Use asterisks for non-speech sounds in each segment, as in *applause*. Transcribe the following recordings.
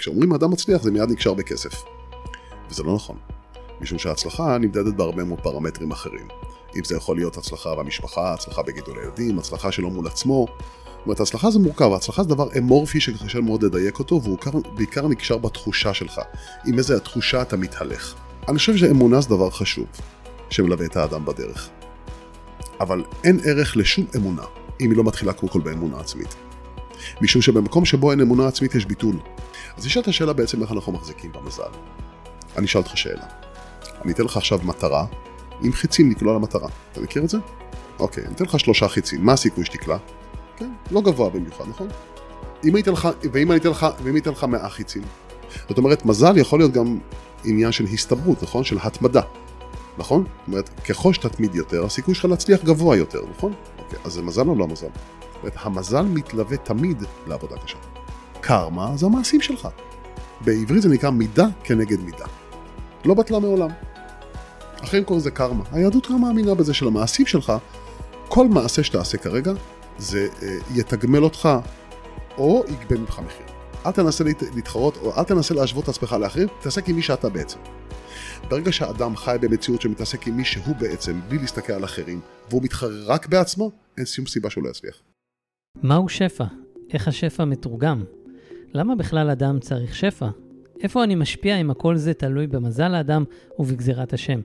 כשאומרים אדם מצליח זה מיד נקשר בכסף. וזה לא נכון. משום שההצלחה נמדדת בהרבה מאוד פרמטרים אחרים. אם זה יכול להיות הצלחה במשפחה, הצלחה בגידול הילדים, הצלחה שלו מול עצמו. זאת אומרת, הצלחה זה מורכב, הצלחה זה דבר אמורפי שקשה מאוד לדייק אותו, והוא בעיקר נקשר בתחושה שלך. עם איזה התחושה אתה מתהלך. אני חושב שאמונה זה דבר חשוב, שמלווה את האדם בדרך. אבל אין ערך לשום אמונה, אם היא לא מתחילה קודם כל באמונה עצמית. משום שבמקום שבו אין אמונה עצמית יש ביטול. אז נשאלת השאלה בעצם איך אנחנו מחזיקים במזל. אני אשאל אותך שאלה. אני אתן לך עכשיו מטרה, עם חיצים נקלוע למטרה. אתה מכיר את זה? אוקיי, אני אתן לך שלושה חיצים, מה הסיכוי שתקלע? כן, לא גבוה במיוחד, נכון? אם היית לך, ואם הייתי לך, ואם הייתי לך מאה חיצים. זאת אומרת, מזל יכול להיות גם עניין של הסתברות, נכון? של התמדה, נכון? זאת אומרת, ככל שתתמיד יותר, הסיכוי שלך להצליח גבוה יותר, נכון? אוקיי, אז זה מזל או לא מזל? המזל מתלווה תמיד לעבודה קשה. קרמה זה המעשים שלך. בעברית זה נקרא מידה כנגד מידה. לא בטלה מעולם. אחרים קוראים לזה קרמה. היהדות גם מאמינה בזה של המעשים שלך, כל מעשה שתעשה כרגע, זה אה, יתגמל אותך או יגבה ממך מחיר. אל תנסה להתחרות או אל תנסה להשוות את עצמך לאחרים, תעסק עם מי שאתה בעצם. ברגע שהאדם חי במציאות שמתעסק עם מי שהוא בעצם, בלי להסתכל על אחרים, והוא מתחרה רק בעצמו, אין שום סיבה שהוא לא יצליח. מהו שפע? איך השפע מתורגם? למה בכלל אדם צריך שפע? איפה אני משפיע אם הכל זה תלוי במזל האדם ובגזירת השם?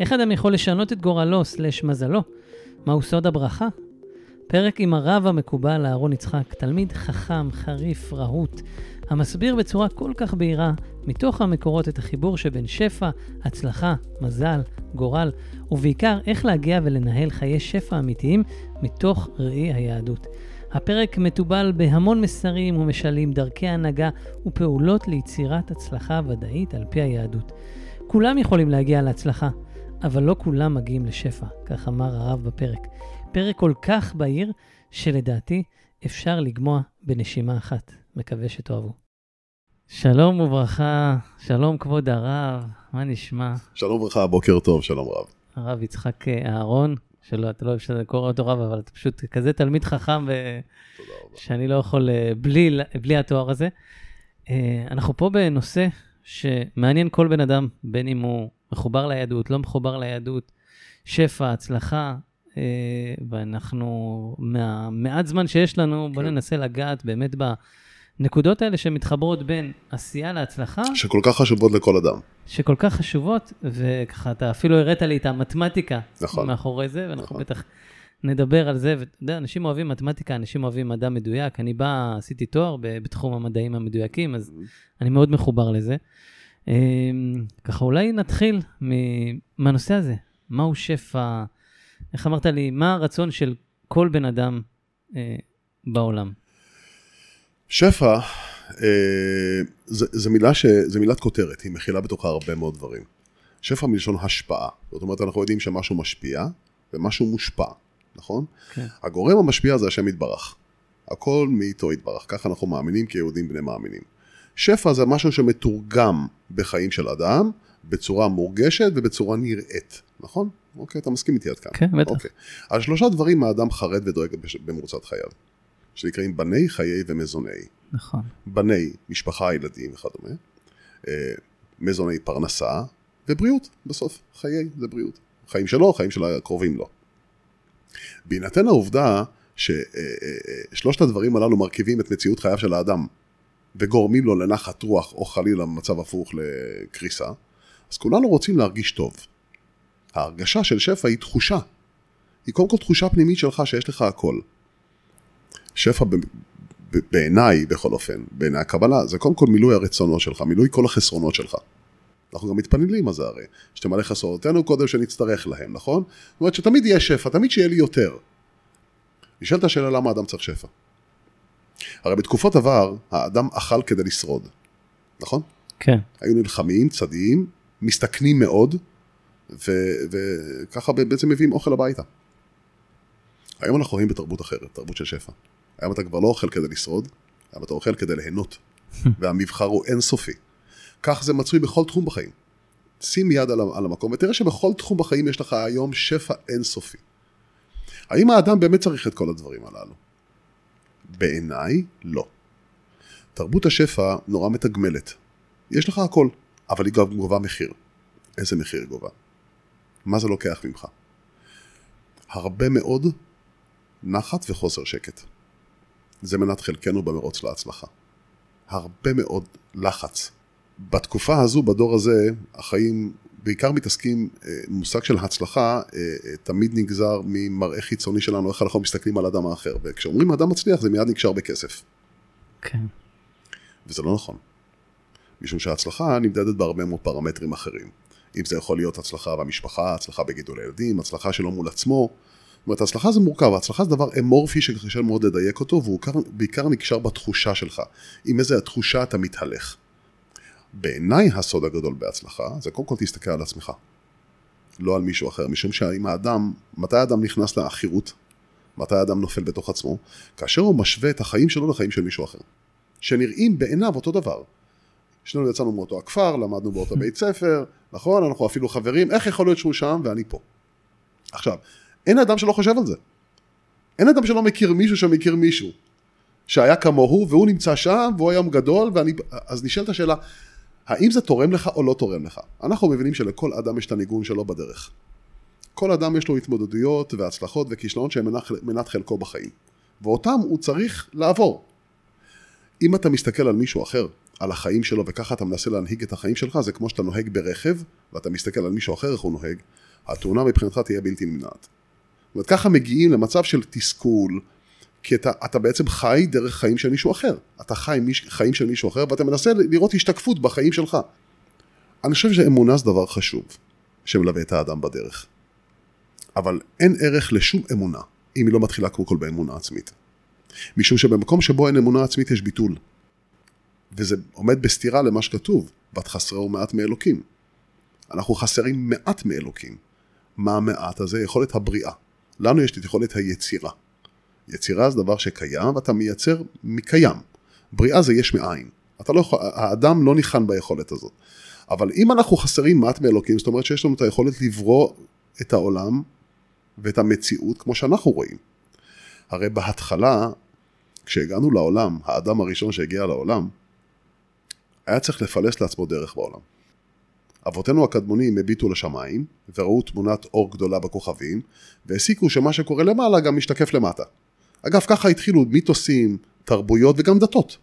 איך אדם יכול לשנות את גורלו סלש מזלו? מהו סוד הברכה? פרק עם הרב המקובל אהרון יצחק, תלמיד חכם, חריף, רהוט, המסביר בצורה כל כך בהירה מתוך המקורות את החיבור שבין שפע, הצלחה, מזל, גורל, ובעיקר איך להגיע ולנהל חיי שפע אמיתיים מתוך ראי היהדות. הפרק מתובל בהמון מסרים ומשלים, דרכי הנהגה ופעולות ליצירת הצלחה ודאית על פי היהדות. כולם יכולים להגיע להצלחה, אבל לא כולם מגיעים לשפע, כך אמר הרב בפרק. פרק כל כך בהיר, שלדעתי אפשר לגמוע בנשימה אחת. מקווה שתאהבו. שלום וברכה, שלום כבוד הרב, מה נשמע? שלום וברכה, בוקר טוב, שלום רב. הרב יצחק אה, אהרון, שלא, אתה לא אוהב שאתה קורא אותו רב, אבל אתה פשוט כזה תלמיד חכם, ו... שאני לא יכול אה, בלי, בלי התואר הזה. אה, אנחנו פה בנושא שמעניין כל בן אדם, בין אם הוא מחובר ליהדות, לא מחובר ליהדות, שפע, הצלחה, ואנחנו, מהמעט זמן שיש לנו, כן. ננסה לגעת באמת ב... הנקודות האלה שמתחברות בין עשייה להצלחה. שכל כך חשובות לכל אדם. שכל כך חשובות, וככה אתה אפילו הראת לי את המתמטיקה. נכון. מאחורי זה, ואנחנו נכון. בטח נדבר על זה. ואתה יודע, אנשים אוהבים מתמטיקה, אנשים אוהבים מדע מדויק. אני בא, עשיתי תואר בתחום המדעים המדויקים, אז. אני מאוד מחובר לזה. אמ, ככה אולי נתחיל מהנושא הזה. מהו שפע? איך אמרת לי, מה הרצון של כל בן אדם אה, בעולם? שפע אה, זה, זה, מילה ש, זה מילת כותרת, היא מכילה בתוכה הרבה מאוד דברים. שפע מלשון השפעה, זאת אומרת אנחנו יודעים שמשהו משפיע ומשהו מושפע, נכון? כן. הגורם המשפיע זה השם יתברך. הכל מאיתו יתברך, ככה אנחנו מאמינים כיהודים בני מאמינים. שפע זה משהו שמתורגם בחיים של אדם בצורה מורגשת ובצורה נראית, נכון? אוקיי, אתה מסכים איתי עד כאן. כן, בטח. אוקיי. על שלושה דברים האדם חרד ודואג במרוצת חייו. שנקראים בני חיי ומזוני. נכון. בני, משפחה, ילדים וכדומה, אה, מזוני פרנסה ובריאות בסוף, חיי זה בריאות. חיים שלו, חיים של הקרובים לו. בהינתן העובדה ששלושת אה, אה, הדברים הללו מרכיבים את מציאות חייו של האדם וגורמים לו לנחת רוח או חלילה מצב הפוך לקריסה, אז כולנו רוצים להרגיש טוב. ההרגשה של שפע היא תחושה. היא קודם כל תחושה פנימית שלך שיש לך הכל. שפע בעיניי בכל אופן, בעיני הקבלה, זה קודם כל מילוי הרצונות שלך, מילוי כל החסרונות שלך. אנחנו גם מתפללים על זה הרי, שתמלא חסרונותינו קודם שנצטרך להם, נכון? זאת אומרת שתמיד יהיה שפע, תמיד שיהיה לי יותר. נשאלת השאלה למה האדם צריך שפע. הרי בתקופות עבר, האדם אכל כדי לשרוד, נכון? כן. היו נלחמים, צדיים, מסתכנים מאוד, וככה בעצם מביאים אוכל הביתה. היום אנחנו רואים בתרבות אחרת, תרבות של שפע. היום אתה כבר לא אוכל כדי לשרוד, היום אתה אוכל כדי ליהנות. *laughs* והמבחר הוא אינסופי. כך זה מצוי בכל תחום בחיים. שים יד על, על המקום ותראה שבכל תחום בחיים יש לך היום שפע אינסופי. האם האדם באמת צריך את כל הדברים הללו? בעיניי, לא. תרבות השפע נורא מתגמלת. יש לך הכל, אבל היא גם גובה מחיר. איזה מחיר היא גובה? מה זה לוקח ממך? הרבה מאוד נחת וחוסר שקט. זה מנת חלקנו במרוץ להצלחה. הרבה מאוד לחץ. בתקופה הזו, בדור הזה, החיים בעיקר מתעסקים, אה, מושג של הצלחה אה, אה, תמיד נגזר ממראה חיצוני שלנו, איך אנחנו מסתכלים על אדם האחר, וכשאומרים אדם מצליח זה מיד נקשר בכסף. כן. וזה לא נכון. משום שההצלחה נמדדת בהרבה מאוד פרמטרים אחרים. אם זה יכול להיות הצלחה במשפחה, הצלחה בגידול הילדים, הצלחה שלו מול עצמו. זאת אומרת, הצלחה זה מורכב, הצלחה זה דבר אמורפי שקשה מאוד לדייק אותו, והוא בעיקר נקשר בתחושה שלך. עם איזה התחושה אתה מתהלך. בעיניי הסוד הגדול בהצלחה, זה קודם כל תסתכל על עצמך. לא על מישהו אחר, משום שאם האדם, מתי האדם נכנס לעכירות? מתי האדם נופל בתוך עצמו? כאשר הוא משווה את החיים שלו לחיים של מישהו אחר. שנראים בעיניו אותו דבר. שנינו יצאנו מאותו הכפר, למדנו באותו *laughs* בית ספר, נכון? אנחנו אפילו חברים, איך יכול להיות שהוא שם ואני פה? עכשיו, אין אדם שלא חושב על זה. אין אדם שלא מכיר מישהו שמכיר מישהו. שהיה כמוהו והוא נמצא שם והוא היום גדול ואני... אז נשאלת השאלה, האם זה תורם לך או לא תורם לך? אנחנו מבינים שלכל אדם יש את הניגון שלו בדרך. כל אדם יש לו התמודדויות והצלחות וכישלונות שהן מנת חלקו בחיים. ואותם הוא צריך לעבור. אם אתה מסתכל על מישהו אחר, על החיים שלו, וככה אתה מנסה להנהיג את החיים שלך, זה כמו שאתה נוהג ברכב, ואתה מסתכל על מישהו אחר איך הוא נוהג, התאונה מבחינתך תהיה בלתי נמנעת. זאת אומרת, ככה מגיעים למצב של תסכול, כי אתה, אתה בעצם חי דרך חיים של מישהו אחר. אתה חי מיש, חיים של מישהו אחר, ואתה מנסה לראות השתקפות בחיים שלך. אני חושב שאמונה זה דבר חשוב, שמלווה את האדם בדרך. אבל אין ערך לשום אמונה, אם היא לא מתחילה קודם כל באמונה עצמית. משום שבמקום שבו אין אמונה עצמית יש ביטול. וזה עומד בסתירה למה שכתוב, בת חסרהו מעט מאלוקים. אנחנו חסרים מעט מאלוקים. מה המעט הזה? יכולת הבריאה. לנו יש את יכולת היצירה. יצירה זה דבר שקיים ואתה מייצר מקיים. בריאה זה יש מאין. אתה לא האדם לא ניחן ביכולת הזאת. אבל אם אנחנו חסרים מעט מאלוקים, זאת אומרת שיש לנו את היכולת לברוא את העולם ואת המציאות כמו שאנחנו רואים. הרי בהתחלה, כשהגענו לעולם, האדם הראשון שהגיע לעולם, היה צריך לפלס לעצמו דרך בעולם. אבותינו הקדמונים הביטו לשמיים, וראו תמונת אור גדולה בכוכבים, והסיקו שמה שקורה למעלה גם משתקף למטה. אגב, ככה התחילו מיתוסים, תרבויות וגם דתות.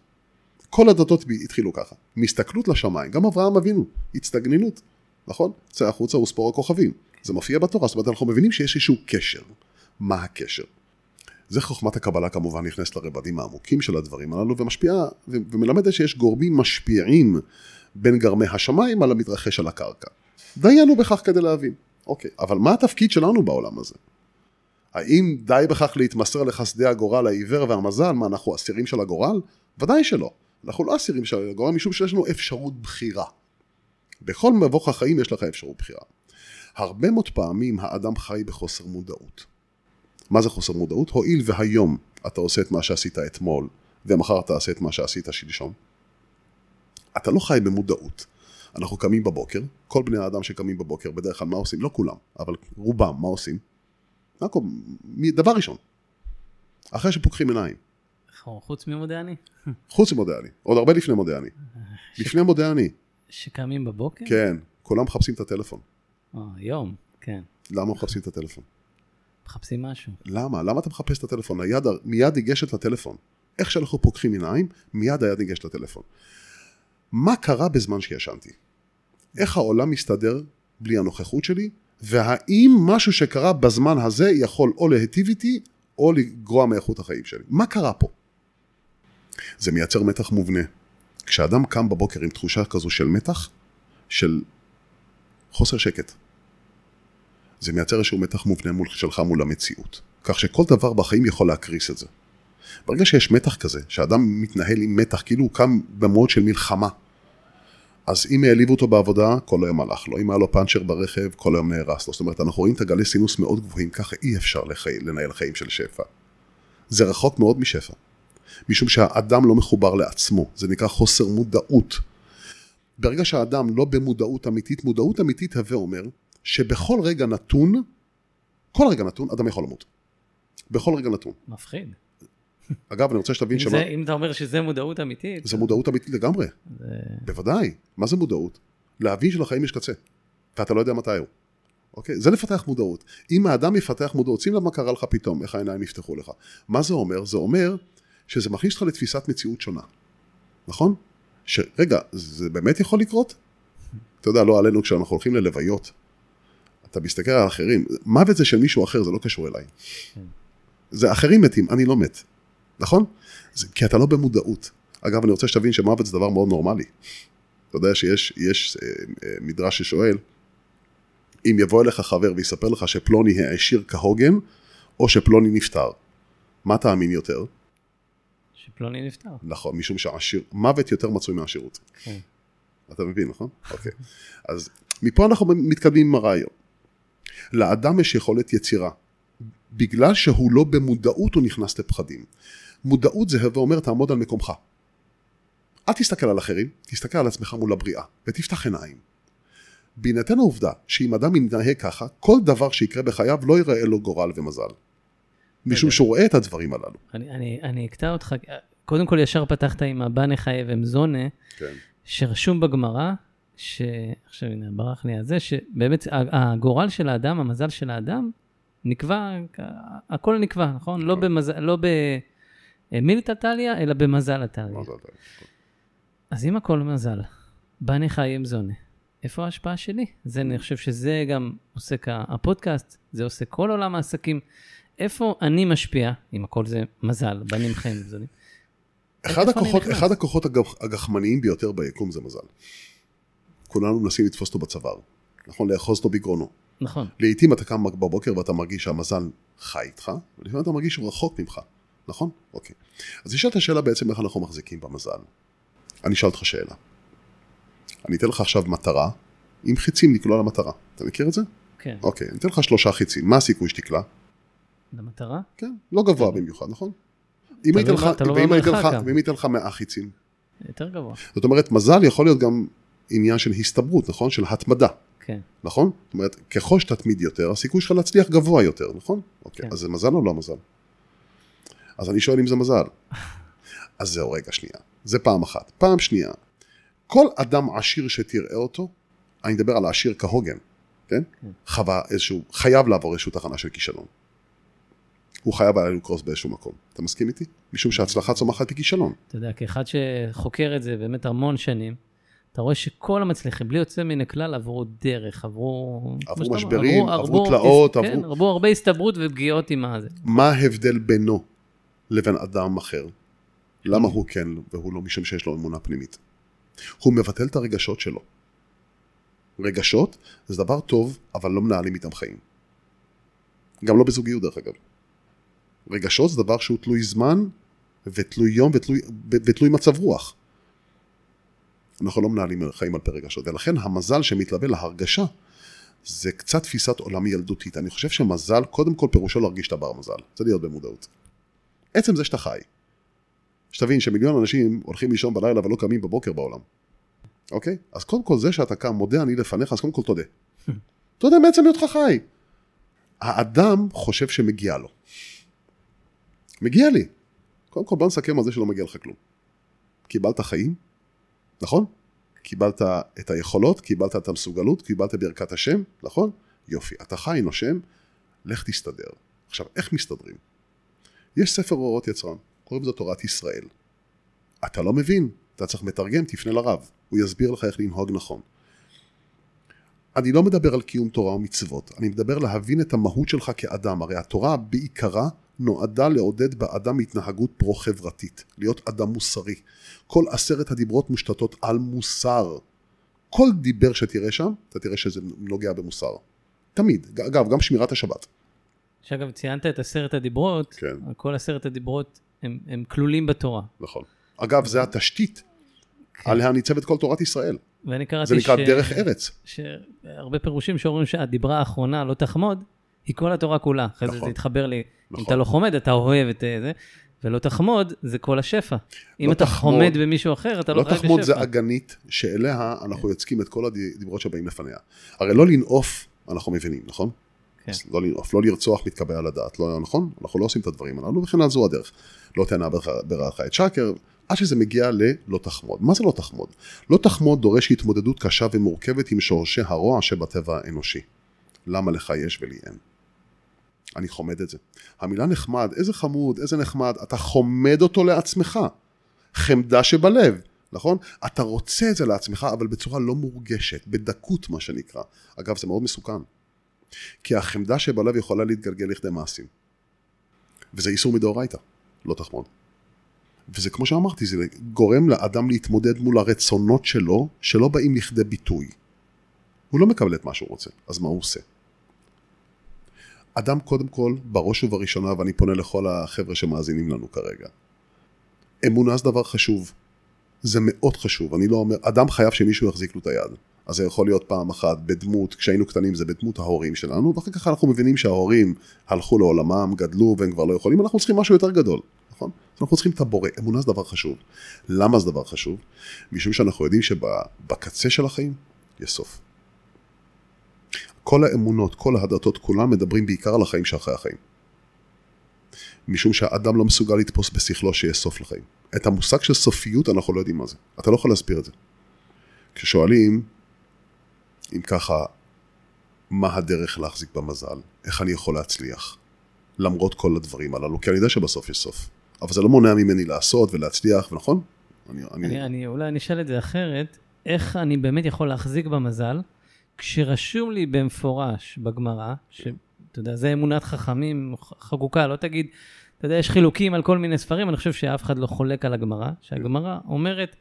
כל הדתות התחילו ככה. מהסתכלות לשמיים, גם אברהם אבינו, הצטגנינות, נכון? צא החוצה וספור הכוכבים. זה מופיע בתורה, זאת אומרת אנחנו מבינים שיש איזשהו קשר. מה הקשר? זה חוכמת הקבלה כמובן נכנסת לרבדים העמוקים של הדברים הללו ומשפיעה ומלמדת שיש גורמים משפיעים בין גרמי השמיים על המתרחש על הקרקע. דיינו בכך כדי להבין. אוקיי, אבל מה התפקיד שלנו בעולם הזה? האם די בכך להתמסר לחסדי הגורל העיוור והמזל? מה, אנחנו אסירים של הגורל? ודאי שלא. אנחנו לא אסירים של הגורל משום שיש לנו אפשרות בחירה. בכל מבוך החיים יש לך אפשרות בחירה. הרבה מאוד פעמים האדם חי בחוסר מודעות. מה זה חוסר מודעות? הואיל והיום אתה עושה את מה שעשית אתמול, ומחר אתה עושה את מה שעשית שלשום, אתה לא חי במודעות. אנחנו קמים בבוקר, כל בני האדם שקמים בבוקר, בדרך כלל מה עושים? לא כולם, אבל רובם, מה עושים? דבר ראשון, אחרי שפוקחים עיניים. חוץ ממודה אני? *laughs* חוץ ממודה אני, עוד הרבה לפני מודה אני. *laughs* לפני מודה אני. שקמים בבוקר? כן, כולם מחפשים את הטלפון. אה, היום, כן. למה מחפשים את הטלפון? מחפשים משהו. למה? למה אתה מחפש את הטלפון? היד מיד ניגשת לטלפון. איך שאנחנו פוקחים עיניים, מיד היד ניגשת לטלפון. מה קרה בזמן שישנתי? איך העולם מסתדר בלי הנוכחות שלי? והאם משהו שקרה בזמן הזה יכול או להיטיב איתי או לגרוע מאיכות החיים שלי? מה קרה פה? זה מייצר מתח מובנה. כשאדם קם בבוקר עם תחושה כזו של מתח, של חוסר שקט, זה מייצר איזשהו מתח מובנה מול, שלך מול המציאות. כך שכל דבר בחיים יכול להקריס את זה. ברגע שיש מתח כזה, שאדם מתנהל עם מתח, כאילו הוא קם במוד של מלחמה, אז אם העליבו אותו בעבודה, כל היום הלך לו. אם היה לו פאנצ'ר ברכב, כל היום נהרס לו. זאת אומרת, אנחנו רואים את הגלי סינוס מאוד גבוהים, ככה אי אפשר לחי... לנהל חיים של שפע. זה רחוק מאוד משפע. משום שהאדם לא מחובר לעצמו, זה נקרא חוסר מודעות. ברגע שהאדם לא במודעות אמיתית, מודעות אמיתית הווה אומר שבכל רגע נתון, כל רגע נתון, אדם יכול למות. בכל רגע נתון. מפחיד. אגב, אני רוצה שתבין אם, שמה... זה, אם אתה אומר שזה מודעות אמיתית, זה מודעות אמיתית לגמרי, זה... בוודאי. מה זה מודעות? להבין שלחיים יש קצה, ואתה לא יודע מתי הוא. אוקיי? זה לפתח מודעות. אם האדם יפתח מודעות, שים לב מה קרה לך פתאום, איך העיניים נפתחו לך. מה זה אומר? זה אומר שזה מכניס אותך לתפיסת מציאות שונה. נכון? שרגע, זה באמת יכול לקרות? אתה יודע, לא עלינו כשאנחנו הולכים ללוויות. אתה מסתכל על אחרים, מוות זה של מישהו אחר, זה לא קשור אליי. זה אחרים מתים, אני לא מת. נכון? זה, כי אתה לא במודעות. אגב, אני רוצה שתבין שמוות זה דבר מאוד נורמלי. אתה יודע שיש יש, אה, אה, מדרש ששואל, אם יבוא אליך חבר ויספר לך שפלוני העשיר כהוגן, או שפלוני נפטר. מה תאמין יותר? שפלוני נפטר. נכון, משום שהעשיר, מוות יותר מצוי מהעשירות. כן. אתה מבין, נכון? אוקיי. אז מפה אנחנו מתקדמים עם הרעיון. לאדם יש יכולת יצירה. בגלל שהוא לא במודעות הוא נכנס לפחדים. מודעות זה הווה אומר תעמוד על מקומך. אל תסתכל על אחרים, תסתכל על עצמך מול הבריאה, ותפתח עיניים. בהינתן העובדה שאם אדם יתנהג ככה, כל דבר שיקרה בחייו לא ייראה לו גורל ומזל. משום שהוא רואה את הדברים הללו. אני, אני, אני אקטע אותך, קודם כל ישר פתחת עם הבא נחיה ומזונה, כן. שרשום בגמרא, שעכשיו הנה ברח לי על זה, שבאמת הגורל של האדם, המזל של האדם, נקבע, הכל נקבע, נכון? לא במזל, לא במילתא טליא, אלא במזל אתה? אז אם הכל מזל, בא נחיה עם זונה, איפה ההשפעה שלי? זה, אני חושב שזה גם עוסק הפודקאסט, זה עושה כל עולם העסקים. איפה אני משפיע, אם הכל זה מזל, בנים חיים וזונים. אחד הכוחות? אחד הכוחות הגח- הגחמניים ביותר ביקום זה מזל. כולנו מנסים לתפוס אותו בצוואר, נכון? לאחוז אותו בגרונו. נכון, לעתים אתה קם בבוקר ואתה מרגיש שהמזל חי איתך, ולפעמים אתה מרגיש שהוא רחוק ממך, נכון? אוקיי. אז נשאלת השאלה בעצם איך אנחנו מחזיקים במזל. אני אשאל אותך שאלה. אני אתן לך עכשיו מטרה, עם חיצים לקלוע למטרה. אתה מכיר את זה? כן. אוקיי, אני אתן לך שלושה חיצים. מה הסיכוי שתקלע? למטרה? כן, לא גבוה במיוחד, נכון? אם הייתי לך, ואם הייתי לך 100 חיצים, יותר גבוה. זאת אומרת, מזל יכול להיות גם עניין של הסתברות, נכון? של התמדה, כן. נכון? זאת אומרת, ככל שתתמיד יותר, הסיכוי שלך להצליח גבוה יותר, נכון? אוקיי, כן. אז זה מזל או לא מזל? אז אני שואל אם זה מזל. *laughs* אז זהו, רגע, שנייה. זה פעם אחת. פעם שנייה, כל אדם עשיר שתראה אותו, אני מדבר על העשיר כהוגן, כן? כן. חווה איזשהו, חייב לעבור איזושהי תחנה של כישלון. הוא חייב היה לקרוס באיזשהו מקום. אתה מסכים איתי? משום שההצלחה צומחת מכישלון. אתה יודע, כאחד שחוקר את זה באמת המון שנים, אתה רואה שכל המצליחים, בלי יוצא מן הכלל, עברו דרך, עברו... כמו שאתה אומר, משברים, עברו תלאות, כן, עברו- עברו הרבה הסתברות ופגיעות עם הזה. מה ההבדל בינו לבין אדם אחר? למה הוא כן והוא לא משום שיש לו אמונה פנימית? הוא מבטל את הרגשות שלו. רגשות זה דבר טוב, אבל לא מנהלים איתם חיים. גם לא בזוגיות דרך אגב. רגשות זה דבר שהוא תלוי זמן ותלוי יום ותלוי, ותלוי מצב רוח. אנחנו לא מנהלים חיים על פי רגשות, ולכן המזל שמתלווה להרגשה זה קצת תפיסת עולם ילדותית. אני חושב שמזל, קודם כל פירושו להרגיש שאתה בר מזל. זה להיות במודעות. עצם זה שאתה חי. שתבין שמיליון אנשים הולכים לישון בלילה ולא קמים בבוקר בעולם. אוקיי? אז קודם כל זה שאתה קם, מודה אני לפניך, אז קודם כל תודה. *laughs* תודה מעצם היותך חי. האדם חושב שמגיע לו. מגיע לי. קודם כל בוא נסכם על זה שלא מגיע לך כלום. קיבלת חיים, נכון? קיבלת את היכולות, קיבלת את המסוגלות, קיבלת ברכת השם, נכון? יופי, אתה חי, נושם, לך תסתדר. עכשיו, איך מסתדרים? יש ספר אורות יצרן, קוראים לזה תורת ישראל. אתה לא מבין, אתה צריך מתרגם, תפנה לרב, הוא יסביר לך איך לנהוג נכון. אני לא מדבר על קיום תורה ומצוות, אני מדבר להבין את המהות שלך כאדם, הרי התורה בעיקרה נועדה לעודד באדם התנהגות פרו-חברתית, להיות אדם מוסרי. כל עשרת הדיברות מושתתות על מוסר. כל דיבר שתראה שם, אתה תראה שזה נוגע במוסר. תמיד. אגב, גם שמירת השבת. שאגב, ציינת את עשרת הדיברות, כן. כל עשרת הדיברות הם, הם כלולים בתורה. נכון. אגב, זה התשתית כן. עליה ניצבת כל תורת ישראל. ואני קראתי זה נקרא דרך ארץ. שהרבה פירושים שאומרים שהדיברה האחרונה לא תחמוד, היא כל התורה כולה. אחרי זה נכון. זה התחבר לי, אם נכון. אתה לא חומד, אתה אוהב את אה, זה, ולא תחמוד, זה כל השפע. אם לא אתה תחמוד- חומד במישהו אחר, אתה לא לא חי בשפע. תחמוד זה אגנית שאליה אנחנו יוצקים את כל הדיברות שבאים לפניה. הרי לא לנעוף אנחנו מבינים, נכון? כן. לא לנאוף, לא לרצוח מתקבע על הדעת, לא נכון? אנחנו לא עושים את הדברים הללו, וכן זו הדרך. לא תענה ברעך את שקר, עד שזה מגיע ללא תחמוד. מה זה לא תחמוד? לא תחמוד דורש התמודדות קשה ומורכבת עם שורשי הרוע שבטבע האנושי. למה לך יש ולי אין? אני חומד את זה. המילה נחמד, איזה חמוד, איזה נחמד, אתה חומד אותו לעצמך. חמדה שבלב, נכון? אתה רוצה את זה לעצמך, אבל בצורה לא מורגשת, בדקות מה שנקרא. אגב, זה מאוד מסוכן. כי החמדה שבלב יכולה להתגלגל לכדי מעשים. וזה איסור מדאורייתא, לא תחמוד. וזה כמו שאמרתי, זה גורם לאדם להתמודד מול הרצונות שלו, שלא באים לכדי ביטוי. הוא לא מקבל את מה שהוא רוצה, אז מה הוא עושה? אדם קודם כל, בראש ובראשונה, ואני פונה לכל החבר'ה שמאזינים לנו כרגע, אמונה זה דבר חשוב. זה מאוד חשוב, אני לא אומר, אדם חייב שמישהו יחזיק לו את היד. אז זה יכול להיות פעם אחת בדמות, כשהיינו קטנים זה בדמות ההורים שלנו, ואחר כך אנחנו מבינים שההורים הלכו לעולמם, גדלו והם כבר לא יכולים, אנחנו צריכים משהו יותר גדול, נכון? אנחנו צריכים את הבורא, אמונה זה דבר חשוב. למה זה דבר חשוב? משום שאנחנו יודעים שבקצה של החיים יש סוף. כל האמונות, כל הדתות, כולם מדברים בעיקר על החיים שאחרי החיים. משום שהאדם לא מסוגל לתפוס בשכלו שיש סוף לחיים. את המושג של סופיות אנחנו לא יודעים מה זה. אתה לא יכול להסביר את זה. כששואלים, אם ככה, מה הדרך להחזיק במזל? איך אני יכול להצליח? למרות כל הדברים הללו, כי אני יודע שבסוף יש סוף. אבל זה לא מונע ממני לעשות ולהצליח, ונכון? אני, אני... אני, אני אולי אני אשאל את זה אחרת, איך אני באמת יכול להחזיק במזל, כשרשום לי במפורש בגמרא, שאתה יודע, זה אמונת חכמים חקוקה, לא תגיד, אתה יודע, יש חילוקים על כל מיני ספרים, אני חושב שאף אחד לא חולק על הגמרא, שהגמרא אומרת,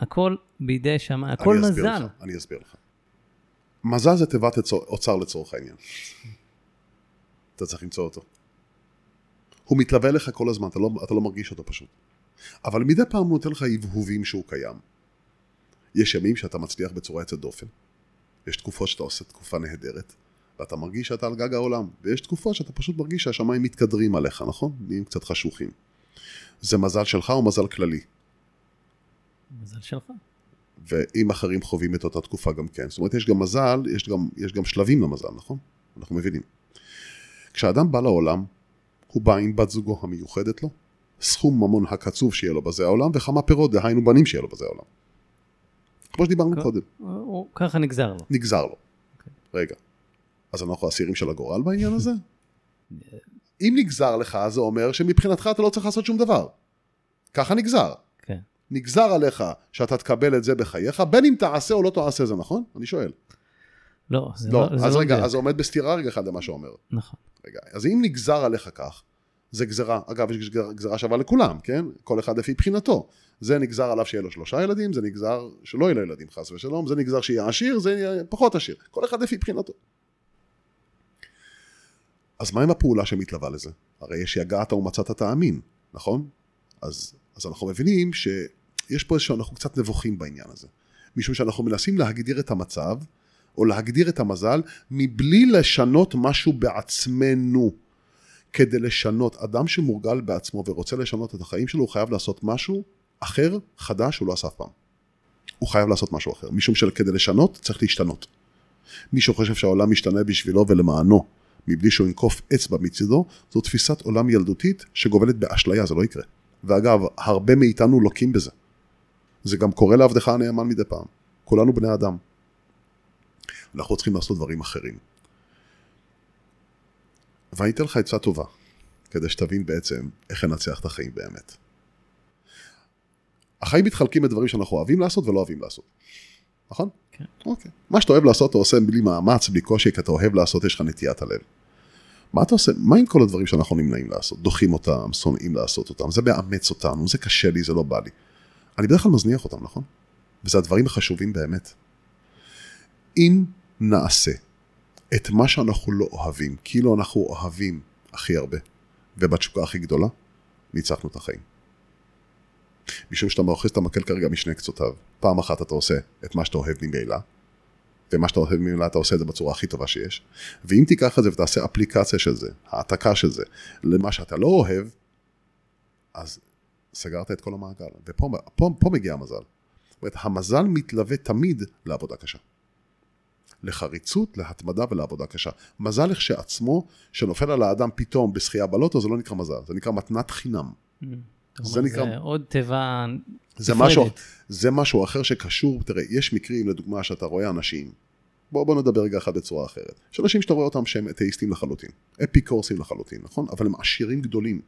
הכל בידי שמיים, הכל אני מזל. לך, אני אסביר לך. מזל זה תיבת אוצר לצורך העניין. אתה צריך למצוא אותו. הוא מתלווה לך כל הזמן, אתה לא, אתה לא מרגיש אותו פשוט. אבל מדי פעם הוא נותן לך הבהובים שהוא קיים. יש ימים שאתה מצליח בצורה יוצאת דופן. יש תקופות שאתה עושה תקופה נהדרת, ואתה מרגיש שאתה על גג העולם. ויש תקופות שאתה פשוט מרגיש שהשמיים מתקדרים עליך, נכון? נהיים קצת חשוכים. זה מזל שלך או מזל כללי? מזל שלך. ואם אחרים חווים את אותה תקופה גם כן. זאת אומרת, יש גם מזל, יש גם, יש גם שלבים למזל, נכון? אנחנו מבינים. כשאדם בא לעולם, הוא בא עם בת זוגו המיוחדת לו, סכום ממון הקצוב שיהיה לו בזה העולם, וכמה פירות, דהיינו בנים שיהיה לו בזה העולם. כמו שדיברנו כ- קודם. או, ככה נגזר לו. נגזר לו. Okay. אוקיי. רגע, אז אנחנו אסירים של הגורל בעניין הזה? *laughs* אם נגזר לך, זה אומר שמבחינתך אתה לא צריך לעשות שום דבר. ככה נגזר. כן. נגזר עליך שאתה תקבל את זה בחייך, בין אם תעשה או לא תעשה זה, נכון? אני שואל. לא, זה לא, לא אז לא רגע, מדויק. אז זה עומד בסתירה רגע אחד למה שאומר. נכון. רגע, אז אם נגזר עליך כך, זה גזרה, אגב, יש גזרה שווה לכולם, כן? כל אחד לפי בחינתו. זה נגזר עליו שיהיה לו שלושה ילדים, זה נגזר שלא יהיה לו ילדים חס ושלום, זה נגזר שיהיה עשיר, זה יהיה פחות עשיר. כל אחד לפי בחינתו. אז מה עם הפעולה שמתלווה לזה? הרי יש יגעת ומצאת תאמין, נכון? אז, אז אנחנו מבינים שיש פה איזשהו, אנחנו קצת נבוכים בעניין הזה. משום שאנחנו מנסים להגדיר את המצב, או להגדיר את המזל, מבלי לשנות משהו בעצמנו. כדי לשנות, אדם שמורגל בעצמו ורוצה לשנות את החיים שלו, הוא חייב לעשות משהו אחר, חדש, שהוא לא עשה אף פעם. הוא חייב לעשות משהו אחר, משום שכדי לשנות צריך להשתנות. מי שחושב שהעולם משתנה בשבילו ולמענו, מבלי שהוא ינקוף אצבע מצידו, זו תפיסת עולם ילדותית שגובלת באשליה, זה לא יקרה. ואגב, הרבה מאיתנו לוקים בזה. זה גם קורה לעבדך הנאמן מדי פעם. כולנו בני אדם. אנחנו צריכים לעשות דברים אחרים. ואני אתן לך עצה טובה, כדי שתבין בעצם איך לנצח את החיים באמת. החיים מתחלקים בדברים שאנחנו אוהבים לעשות ולא אוהבים לעשות. נכון? כן. אוקיי. מה שאתה אוהב לעשות אתה עושה בלי מאמץ, בלי קושי, כי אתה אוהב לעשות, יש לך נטיית הלב. מה אתה עושה? מה עם כל הדברים שאנחנו נמנעים לעשות? דוחים אותם, שונאים לעשות אותם, זה מאמץ אותנו, זה קשה לי, זה לא בא לי. אני בדרך כלל מזניח אותם, נכון? וזה הדברים החשובים באמת. אם נעשה את מה שאנחנו לא אוהבים, כאילו אנחנו אוהבים הכי הרבה, ובתשוקה הכי גדולה, ניצחנו את החיים. משום שאתה מאוחז את המקל כרגע משני קצותיו. פעם אחת אתה עושה את מה שאתה אוהב ממילא, ומה שאתה אוהב ממילא אתה עושה את זה בצורה הכי טובה שיש. ואם תיקח את זה ותעשה אפליקציה של זה, העתקה של זה, למה שאתה לא אוהב, אז סגרת את כל המעגל. ופה פה, פה מגיע המזל. זאת אומרת, המזל מתלווה תמיד לעבודה קשה. לחריצות, להתמדה ולעבודה קשה. מזל לכשעצמו, שנופל על האדם פתאום בשחייה בלוטו, זה לא נקרא מזל, זה נקרא מתנת חינם. Mm. זה נקרא- זה עוד תיבה זה נפרדת. משהו, זה משהו אחר שקשור, תראה, יש מקרים, לדוגמה, שאתה רואה אנשים, בוא, בוא נדבר רגע אחד בצורה אחרת. יש אנשים שאתה רואה אותם שהם אתאיסטים לחלוטין, אפיקורסים לחלוטין, נכון? אבל הם עשירים גדולים.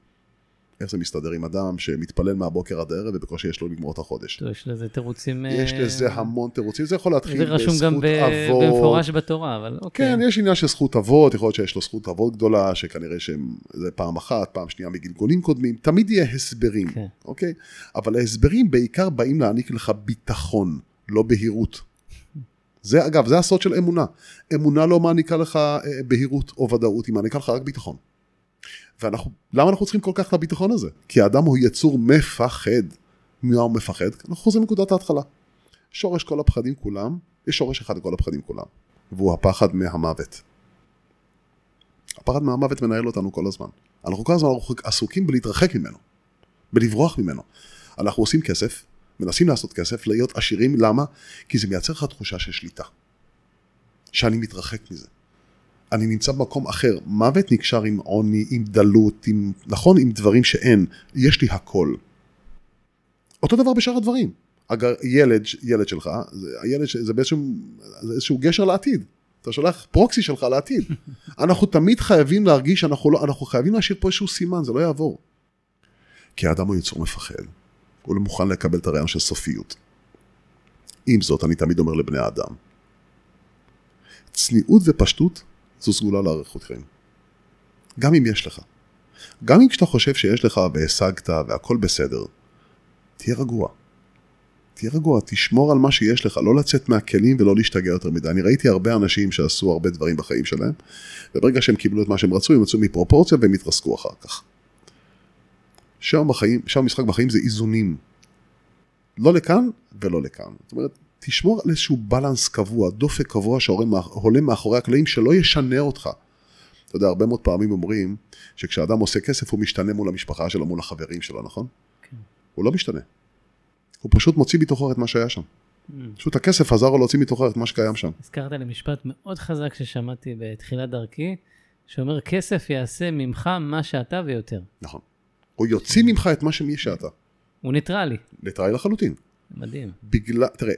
איך זה מסתדר עם אדם שמתפלל מהבוקר עד הערב ובקושי יש לו לגמור את החודש? יש לזה תירוצים... יש אה, לזה המון תירוצים, זה יכול להתחיל זה רשום גם בזכות אבות. במפורש בתורה, אבל אוקיי. כן, יש עניין של זכות אבות, יכול להיות שיש לו זכות אבות גדולה, שכנראה שזה פעם אחת, פעם שנייה מגלגולים קודמים, תמיד יהיה הסברים, כן. אוקיי? אבל ההסברים בעיקר באים להעניק לך ביטחון, לא בהירות. זה אגב, זה הסוד של אמונה. אמונה לא מעניקה לך אה, בהירות או ודאות, היא מעניקה לך רק ביטחון. ואנחנו, למה אנחנו צריכים כל כך את הביטחון הזה? כי האדם הוא יצור מפחד. ממה הוא מפחד? אנחנו חוזרים לנקודת ההתחלה. שורש כל הפחדים כולם, יש שורש אחד לכל הפחדים כולם, והוא הפחד מהמוות. הפחד מהמוות מנהל אותנו כל הזמן. אנחנו כל הזמן עסוקים בלהתרחק ממנו, בלברוח ממנו. אנחנו עושים כסף, מנסים לעשות כסף, להיות עשירים, למה? כי זה מייצר לך תחושה של שליטה. שאני מתרחק מזה. אני נמצא במקום אחר. מוות נקשר עם עוני, עם דלות, עם, נכון? עם דברים שאין. יש לי הכל. אותו דבר בשאר הדברים. אגב, ילד, ילד שלך, זה, הילד, זה באיזשהו זה איזשהו גשר לעתיד. אתה שולח פרוקסי שלך לעתיד. *laughs* אנחנו תמיד חייבים להרגיש שאנחנו לא, אנחנו חייבים להשאיר פה איזשהו סימן, זה לא יעבור. כי האדם הוא יצור מפחד. הוא לא מוכן לקבל את הרעיון של סופיות. עם זאת, אני תמיד אומר לבני האדם, צניעות ופשטות זו סגולה לאריכות חיים. גם אם יש לך. גם אם כשאתה חושב שיש לך והשגת והכל בסדר, תהיה רגוע. תהיה רגוע, תשמור על מה שיש לך, לא לצאת מהכלים ולא להשתגע יותר מדי. אני ראיתי הרבה אנשים שעשו הרבה דברים בחיים שלהם, וברגע שהם קיבלו את מה שהם רצו, הם יצאו מפרופורציה והם התרסקו אחר כך. שם בחיים, המשחק בחיים זה איזונים. לא לכאן ולא לכאן. זאת אומרת, תשמור על איזשהו בלנס קבוע, דופק קבוע שהולם מאחורי הקלעים, שלא ישנה אותך. אתה יודע, הרבה מאוד פעמים אומרים שכשאדם עושה כסף הוא משתנה מול המשפחה שלו, מול החברים שלו, נכון? כן. הוא לא משתנה. הוא פשוט מוציא מתוכו את מה שהיה שם. Mm. פשוט הכסף עזר לו להוציא מתוכו את מה שקיים שם. הזכרת לי משפט מאוד חזק ששמעתי בתחילת דרכי, שאומר כסף יעשה ממך מה שאתה ויותר. נכון. הוא יוציא ממך את מה שמי שאתה. הוא ניטרלי. ניטרלי לחלוטין. מדהים. בגלל, תראה,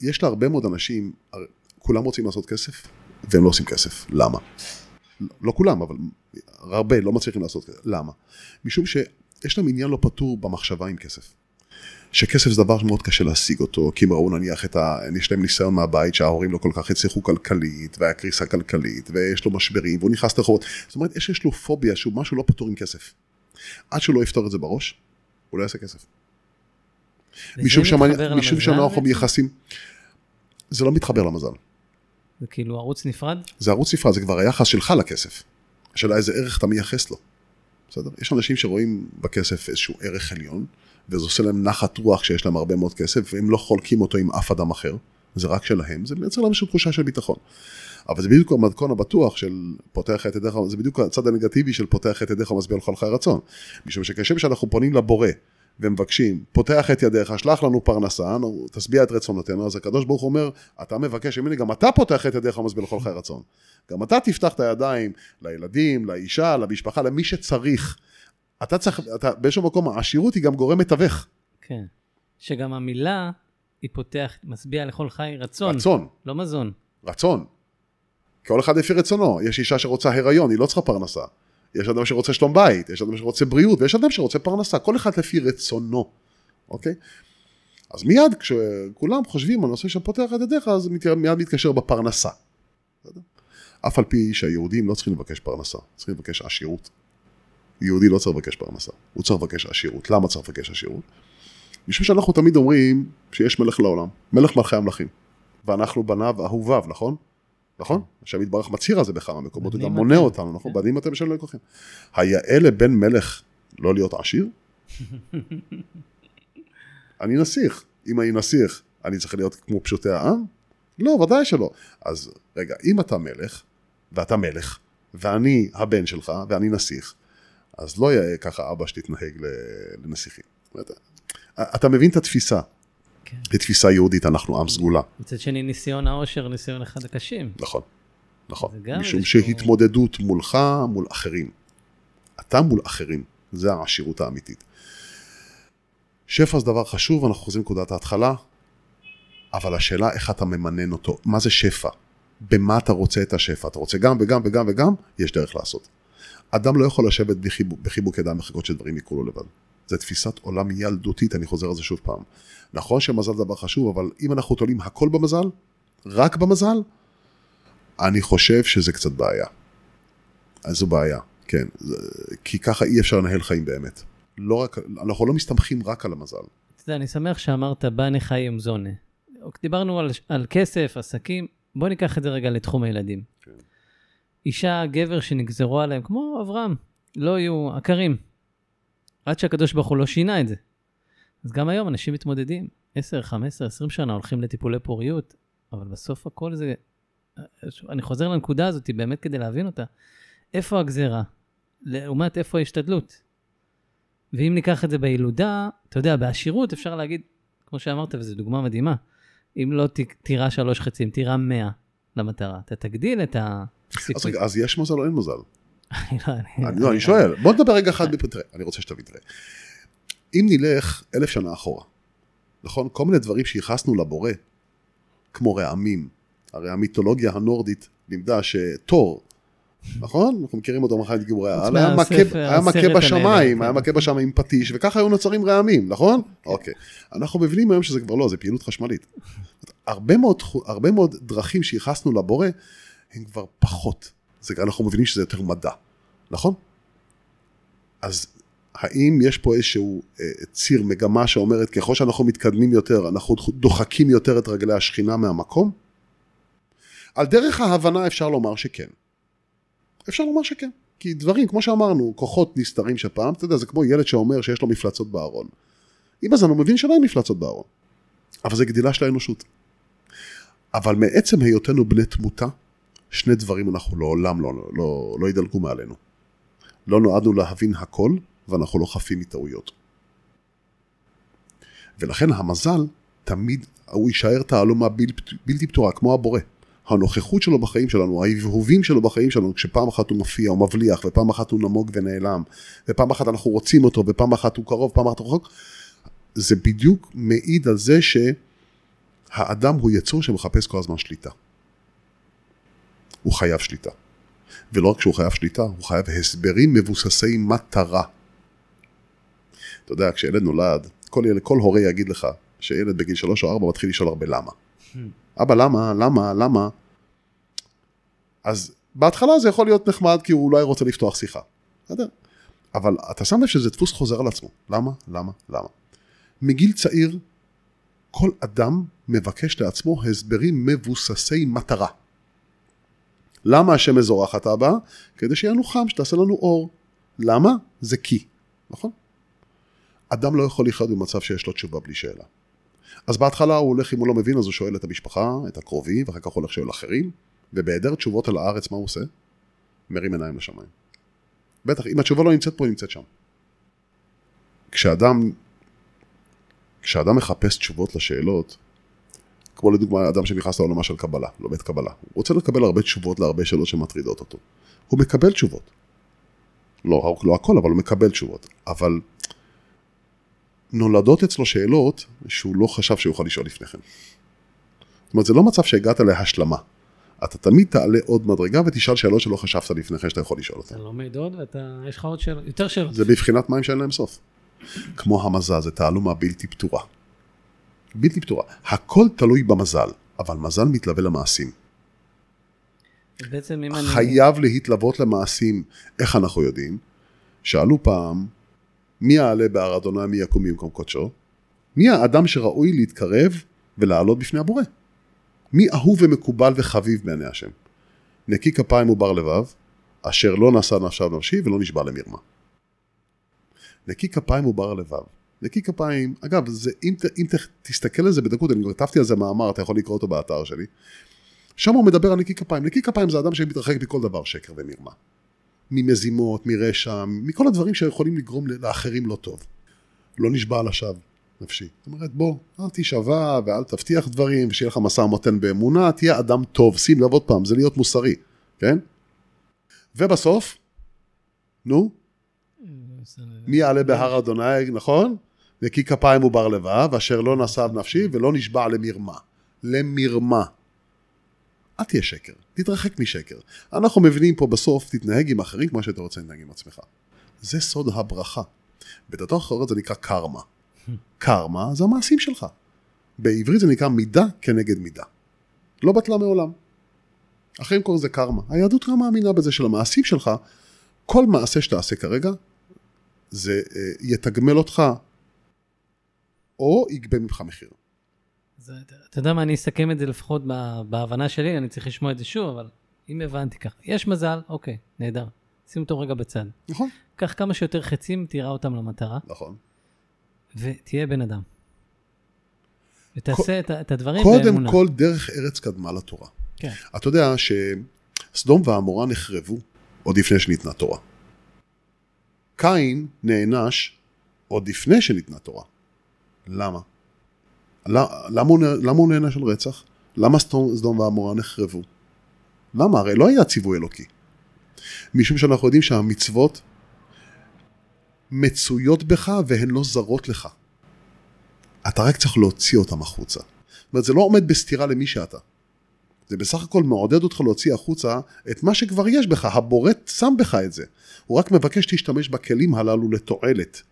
יש להרבה מאוד אנשים, כולם רוצים לעשות כסף, והם לא עושים כסף. למה? לא- לא כולם, אבל הרבה לא מצליחים לעשות כסף. למה? משום שיש להם עניין לא פתור במחשבה עם כסף. שכסף זה דבר שמאוד קשה להשיג אותו, כי הם ראו נניח את ה... יש להם ניסיון מהבית שההורים לא כל כך הצליחו כלכלית, והיה קריסה כלכלית, ויש לו משברים, והוא נכנס לחובות. זאת אומרת, יש, יש לו פוביה שהוא משהו לא פתור עם כסף. עד שהוא לא יפתור את זה בראש, הוא לא יעשה כסף. משום מתחבר משום שאנחנו בעצם? מייחסים, זה לא מתחבר למזל, זה כאילו ערוץ נפרד? זה ערוץ ספרה, זה כבר היחס שלך לכסף. השאלה איזה ערך אתה מייחס לו. בסדר? יש אנשים שרואים בכסף איזשהו ערך עליון, וזה עושה להם נחת רוח כשיש להם הרבה מאוד כסף, והם לא חולקים אותו עם אף אדם אחר, זה רק שלהם, זה מייצר להם איזושהי תחושה של ביטחון. אבל זה בדיוק המתכון הבטוח של פותח את ידיך, זה בדיוק הצד הנגטיבי של פותח את ידיך ומשביע לך חי רצון. משום שכשם שאנחנו פונים לבורא ומבקשים, פותח את ידיך, שלח לנו פרנסה, תשביע את רצונותינו, אז הקדוש ברוך אומר, אתה מבקש ממני, גם אתה פותח את ידיך ומשביע לכל חי רצון. גם אתה תפתח את הידיים לילדים, לאישה, למשפחה, למי שצריך. אתה צריך, אתה, באיזשהו מקום, העשירות היא גם גורם מתווך. כן. שגם המילה, היא פותח, משביע לכל חי רצון. רצון, לא מזון. רצון. כל אחד לפי רצונו. יש אישה שרוצה הריון, היא לא צריכה פרנסה. יש אדם שרוצה שלום בית, יש אדם שרוצה בריאות, ויש אדם שרוצה פרנסה. כל אחד לפי רצונו, אוקיי? אז מיד כשכולם חושבים על נושא של פותח את ידיך, אז מיד מתקשר בפרנסה. אף על פי שהיהודים לא צריכים לבקש פרנסה, צריכים לבקש עשירות. יהודי לא צריך לבקש פרנסה, הוא צריך לבקש עשירות. למה צריך לבקש עשירות? משום שאנחנו תמיד אומרים שיש מלך לעולם, מלך מלכי המלכים. ואנחנו בניו אהוביו, נכון? נכון? השם יתברך מצהיר על זה בכמה מקומות, הוא גם מונה. אותנו, נכון? בנים אתם של אלוהיכם. היאה לבן מלך לא להיות עשיר? *laughs* אני נסיך. אם אני נסיך, אני צריך להיות כמו פשוטי העם? לא, ודאי שלא. אז רגע, אם אתה מלך, ואתה מלך, ואני הבן שלך, ואני נסיך, אז לא יהיה ככה אבא שתתנהג לנסיכים. אתה מבין את התפיסה. כן. לתפיסה יהודית אנחנו עם סגולה. מצד שני, ניסיון העושר, ניסיון אחד הקשים. נכון, נכון. משום שהתמודדות מולך, מול אחרים. אתה מול אחרים, זה העשירות האמיתית. שפע זה דבר חשוב, אנחנו חוזרים לנקודת ההתחלה, אבל השאלה איך אתה ממנן אותו, מה זה שפע? במה אתה רוצה את השפע? אתה רוצה גם וגם וגם וגם? יש דרך לעשות. אדם לא יכול לשבת בחיבוק, בחיבוק ידיים ולחכות שדברים יקרו לו לבד. זו תפיסת עולם ילדותית, אני חוזר על זה שוב פעם. נכון שמזל זה דבר חשוב, אבל אם אנחנו תולים הכל במזל, רק במזל, אני חושב שזה קצת בעיה. אז זו בעיה, כן. זה- כי ככה אי אפשר לנהל חיים באמת. לא רק, אנחנו לא מסתמכים רק על המזל. אתה יודע, אני שמח שאמרת בני חיים זונה. דיברנו על, על כסף, עסקים, בוא ניקח את זה רגע לתחום הילדים. כן. אישה, גבר שנגזרו עליהם, כמו אברהם, לא יהיו עקרים. עד שהקדוש ברוך הוא לא שינה את זה. אז גם היום אנשים מתמודדים, 10, 15, 20 שנה הולכים לטיפולי פוריות, אבל בסוף הכל זה... אני חוזר לנקודה הזאת באמת כדי להבין אותה. איפה הגזרה? לעומת איפה ההשתדלות? ואם ניקח את זה בילודה, אתה יודע, בעשירות אפשר להגיד, כמו שאמרת, וזו דוגמה מדהימה, אם לא תירה שלוש חצים, תירה מאה למטרה. אתה תגדיל את אז הסיכוי. רגע, אז יש מזל או אין מזל? אני לא- אני- לא, אני שואל, בוא נדבר רגע אחד, תראה, אני רוצה שתבין, תראה. אם נלך אלף שנה אחורה, נכון? כל מיני דברים שייחסנו לבורא, כמו רעמים, הרי המיתולוגיה הנורדית לימדה שתור, נכון? אנחנו מכירים אותו מאחד גיבורי העל, היה מכה- בשמיים, היה כן. מכה בשמיים עם פטיש, וככה היו נוצרים רעמים, נכון? אוקיי. אנחנו מבינים היום שזה כבר לא, זה פעילות חשמלית. הרבה מאוד, הרבה מאוד דרכים שייחסנו לבורא, הם כבר פחות. זה, אנחנו מבינים שזה יותר מדע, נכון? אז האם יש פה איזשהו אה, ציר, מגמה שאומרת ככל שאנחנו מתקדמים יותר, אנחנו דוחקים יותר את רגלי השכינה מהמקום? על דרך ההבנה אפשר לומר שכן. אפשר לומר שכן. כי דברים, כמו שאמרנו, כוחות נסתרים שפעם, אתה יודע, זה כמו ילד שאומר שיש לו מפלצות בארון. עם הזמן הוא מבין שלא אין מפלצות בארון. אבל זה גדילה של האנושות. אבל מעצם היותנו בני תמותה, שני דברים אנחנו לעולם לא, לא, לא ידלגו מעלינו. לא נועדנו להבין הכל, ואנחנו לא חפים מטעויות. ולכן המזל, תמיד, הוא יישאר תעלומה בל, בלתי פתורה, כמו הבורא. הנוכחות שלו בחיים שלנו, ההבהובים שלו בחיים שלנו, כשפעם אחת הוא מופיע, הוא מבליח, ופעם אחת הוא נמוג ונעלם, ופעם אחת אנחנו רוצים אותו, ופעם אחת הוא קרוב, פעם אחת הוא רחוק, זה בדיוק מעיד על זה שהאדם הוא יצור שמחפש כל הזמן שליטה. הוא חייב שליטה. ולא רק שהוא חייב שליטה, הוא חייב הסברים מבוססי מטרה. אתה יודע, כשילד נולד, כל, ילד, כל הורה יגיד לך שילד בגיל שלוש או ארבע מתחיל לשאול הרבה למה. אבא, למה, למה, למה? אז בהתחלה זה יכול להיות נחמד כי הוא אולי רוצה לפתוח שיחה. בסדר? אבל אתה שם לב שזה דפוס חוזר על עצמו. למה? למה? למה? מגיל צעיר, כל אדם מבקש לעצמו הסברים מבוססי מטרה. למה השמש זורחת אבא? כדי שיהיה לנו חם, שתעשה לנו אור. למה? זה כי, נכון? אדם לא יכול לחיות במצב שיש לו תשובה בלי שאלה. אז בהתחלה הוא הולך, אם הוא לא מבין, אז הוא שואל את המשפחה, את הקרובים, ואחר כך הולך שואל אחרים, ובהיעדר תשובות על הארץ, מה הוא עושה? מרים עיניים לשמיים. בטח, אם התשובה לא נמצאת פה, היא נמצאת שם. כשאדם, כשאדם מחפש תשובות לשאלות, כמו לדוגמה אדם שנכנס לעולמה של קבלה, לומד קבלה, הוא רוצה לקבל הרבה תשובות להרבה שאלות שמטרידות אותו. הוא מקבל תשובות. לא, לא הכל, אבל הוא מקבל תשובות. אבל נולדות אצלו שאלות שהוא לא חשב שהוא יכול לשאול לפני כן. זאת אומרת, זה לא מצב שהגעת להשלמה. אתה תמיד תעלה עוד מדרגה ותשאל שאלות שלא חשבת לפני כן שאתה יכול לשאול אותן. אתה לומד עוד ויש לך עוד שאלות, יותר שאלות. זה בבחינת מים שאין להם סוף. כמו המזל, זה תעלומה בלתי פתורה. בלתי פתורה. הכל תלוי במזל, אבל מזל מתלווה למעשים. בעצם אם אני... חייב להתלוות למעשים. איך אנחנו יודעים? שאלו פעם, מי יעלה בהר אדוני, מי יקום במקום קודשו? מי האדם שראוי להתקרב ולעלות בפני הבורא? מי אהוב ומקובל וחביב בעיני השם? נקי כפיים ובר לבב, אשר לא נשא נפשיו נפשי ולא נשבע למרמה. נקי כפיים ובר לבב. נקי כפיים, אגב, זה, אם, ת- אם ת, תסתכל על זה בדקות, אני כתבתי על זה מאמר, אתה יכול לקרוא אותו באתר שלי. שם הוא מדבר על נקי כפיים. נקי כפיים זה אדם שמתרחק מכל דבר שקר ומרמה. ממזימות, מרשע, מכל הדברים שיכולים לגרום לאחרים לא טוב. לא נשבע על השווא. נפשי. זאת אומרת, בוא, אל תישבע ואל תבטיח דברים, ושיהיה לך משא ומתן באמונה, תהיה אדם טוב. שים לב עוד פעם, זה להיות מוסרי, כן? ובסוף, נו, מי יעלה בהר אדוני, נכון? נקי כפיים ובר לבב, אשר לא נשא נפשי ולא נשבע למרמה. למרמה. אל תהיה שקר, תתרחק משקר. אנחנו מבינים פה בסוף, תתנהג עם אחרים כמו שאתה רוצה להתנהג עם עצמך. זה סוד הברכה. בדתות אחרות זה נקרא קרמה. קרמה זה המעשים שלך. בעברית זה נקרא מידה כנגד מידה. לא בטלה מעולם. אחרים קוראים לזה קרמה. היהדות גם מאמינה בזה של המעשים שלך, כל מעשה שתעשה כרגע, זה אה, יתגמל אותך או יגבה ממך מחיר. זה, אתה יודע מה, אני אסכם את זה לפחות בהבנה שלי, אני צריך לשמוע את זה שוב, אבל אם הבנתי ככה, יש מזל, אוקיי, נהדר. שים אותו רגע בצד. נכון. קח כמה שיותר חצים, תירה אותם למטרה. נכון. ותהיה בן אדם. ותעשה כל, את, את הדברים קודם באמונה. כל, דרך ארץ קדמה לתורה. כן. אתה יודע שסדום ועמורה נחרבו עוד לפני שניתנה תורה. קין נענש עוד לפני שניתנה תורה. למה? למה הוא, נענש על רצח? למה סדום ועמורה נחרבו? למה? הרי לא היה ציווי אלוקי. משום שאנחנו יודעים שהמצוות מצויות בך והן לא זרות לך. אתה רק צריך להוציא אותן החוצה. זאת אומרת, זה לא עומד בסתירה למי שאתה. זה בסך הכל מעודד אותך להוציא החוצה את מה שכבר יש בך, הבורא שם בך את זה. הוא רק מבקש להשתמש בכלים הללו לתועלת.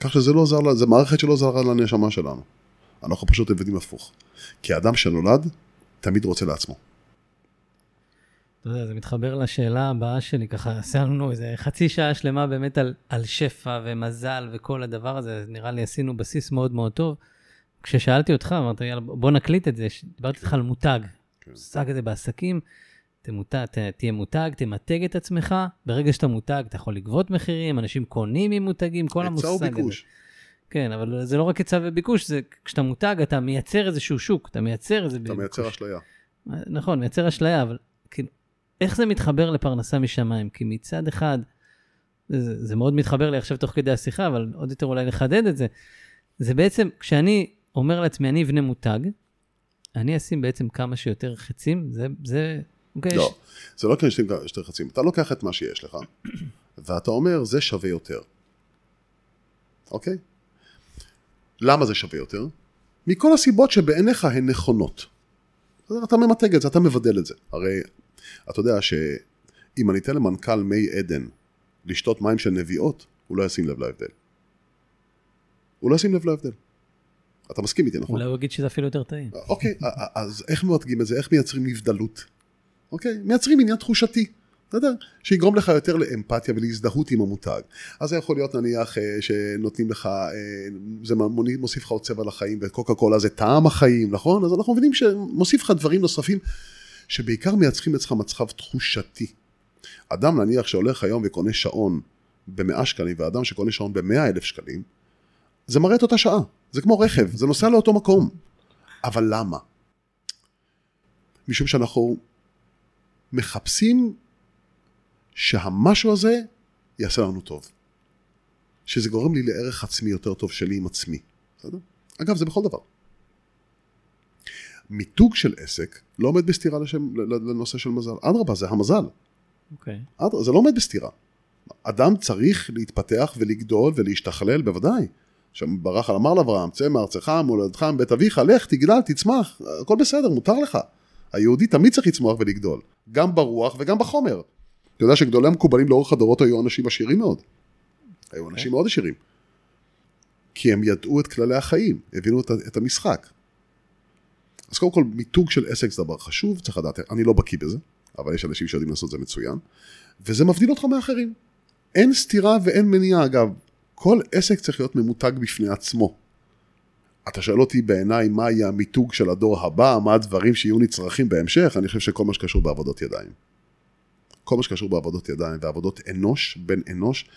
כך שזה לא עוזר, זה מערכת שלא עוזרה לנשמה שלנו. אנחנו פשוט עבדים הפוך. כי אדם שנולד, תמיד רוצה לעצמו. אתה יודע, זה מתחבר לשאלה הבאה שלי, ככה עשה לנו איזה חצי שעה שלמה באמת על, על שפע ומזל וכל הדבר הזה, נראה לי עשינו בסיס מאוד מאוד טוב. כששאלתי אותך, אמרת, יאללה, בוא נקליט את זה, דיברתי איתך על מותג. כן. מושג הזה בעסקים, תמותג, ת, תהיה מותג, תמתג את עצמך, ברגע שאתה מותג אתה יכול לגבות מחירים, אנשים קונים עם מותגים, כל המושג הזה. היצע וביקוש. כן, אבל זה לא רק היצע וביקוש, זה כשאתה מותג אתה מייצר איזשהו שוק, אתה מייצר איזה ביקוש. אתה מייצר אשליה. נכון, מייצר אשליה, אבל כאילו, איך זה מתחבר לפרנסה משמיים? כי מצד אחד, זה, זה מאוד מתחבר לי עכשיו תוך כדי השיחה, אבל עוד יותר אולי לחדד את זה. זה בעצם, כשאני אומר לעצמי, אני אבנה מותג, אני אשים בעצם כמה שיותר חצים, זה, זה, אוקיי. לא, זה לא כמה שיותר חצים. אתה לוקח את מה שיש לך, *coughs* ואתה אומר, זה שווה יותר. אוקיי? למה זה שווה יותר? מכל הסיבות שבעיניך הן נכונות. אתה ממתג את זה, אתה מבדל את זה. הרי אתה יודע שאם אני אתן למנכ"ל מי עדן לשתות מים של נביאות, הוא לא ישים לב להבדל. הוא לא ישים לב להבדל. אתה מסכים איתי, נכון? אולי הוא יגיד שזה אפילו יותר טעים. אוקיי, אז איך ממתגים את זה? איך מייצרים נבדלות? אוקיי? מייצרים עניין תחושתי. בסדר? שיגרום לך יותר לאמפתיה ולהזדהות עם המותג. אז זה יכול להיות נניח אה, שנותנים לך, אה, זה מוסיף לך עוד צבע לחיים, וקוקה קולה זה טעם החיים, נכון? אז אנחנו מבינים שמוסיף לך דברים נוספים שבעיקר מייצרים אצלך מצב תחושתי. אדם נניח שהולך היום וקונה שעון במאה שקלים, ואדם שקונה שעון במאה אלף שקלים, זה מראה את אותה שעה, זה כמו רכב, זה נוסע לאותו מקום. אבל למה? משום שאנחנו מחפשים שהמשהו הזה יעשה לנו טוב. שזה גורם לי לערך עצמי יותר טוב שלי עם עצמי. בסדר? אגב, זה בכל דבר. מיתוג של עסק לא עומד בסתירה לשם, לנושא של מזל. אדרבה, זה המזל. אוקיי. Okay. אדרבה, זה לא עומד בסתירה. אדם צריך להתפתח ולגדול ולהשתכלל, בוודאי. שם ברח אמר לאברהם, צא מארצך, מולדתך, מבית אביך, לך, תגדל, תצמח, הכל בסדר, מותר לך. היהודי תמיד צריך לצמוח ולגדול, גם ברוח וגם בחומר. אתה יודע שגדולי המקובלים לאורך הדורות היו אנשים עשירים מאוד. היו אוקיי. אנשים מאוד עשירים. כי הם ידעו את כללי החיים, הבינו את המשחק. אז קודם כל, מיתוג של עסק זה דבר חשוב, צריך לדעת, אני לא בקיא בזה, אבל יש אנשים שיודעים לעשות את זה מצוין, וזה מבדיל אותך מאחרים. אין סתירה ואין מניעה, אגב, כל עסק צריך להיות ממותג בפני עצמו. אתה שואל אותי בעיניי מה יהיה המיתוג של הדור הבא, מה הדברים שיהיו נצרכים בהמשך, אני חושב שכל מה שקשור בעבודות ידיים. כל מה שקשור בעבודות ידיים ועבודות אנוש, בן אנוש,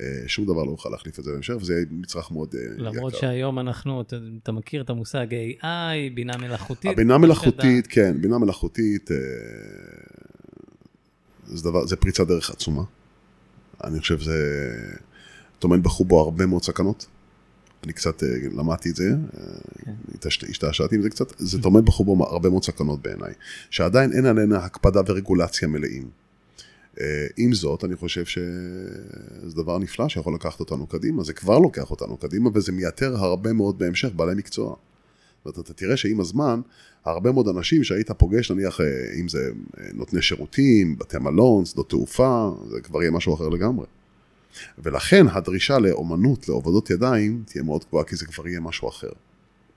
אה, שום דבר לא יוכל להחליף את זה בהמשך, וזה מצרך מאוד אה, יקר. למרות שהיום אנחנו, אתה, אתה מכיר את המושג AI, בינה מלאכותית. הבינה מלאכותית, כן, בינה מלאכותית, אה, זה, דבר, זה פריצת דרך עצומה. אני חושב שזה טומן בחובו הרבה מאוד סכנות, אני קצת אה, למדתי את זה, כן. השתעשעתי עם זה קצת, זה טומן בחובו הרבה מאוד סכנות בעיניי, שעדיין אין עלינו הקפדה ורגולציה מלאים. אה, עם זאת, אני חושב שזה דבר נפלא שיכול לקחת אותנו קדימה, זה כבר לוקח אותנו קדימה, וזה מייתר הרבה מאוד בהמשך בעלי מקצוע. זאת אומרת, אתה תראה שעם הזמן, הרבה מאוד אנשים שהיית פוגש, נניח, אה, אם זה אה, נותני שירותים, בתי מלון, שדות תעופה, זה כבר יהיה משהו אחר לגמרי. ולכן הדרישה לאומנות, לעבודות ידיים, תהיה מאוד גבוהה, כי זה כבר יהיה משהו אחר.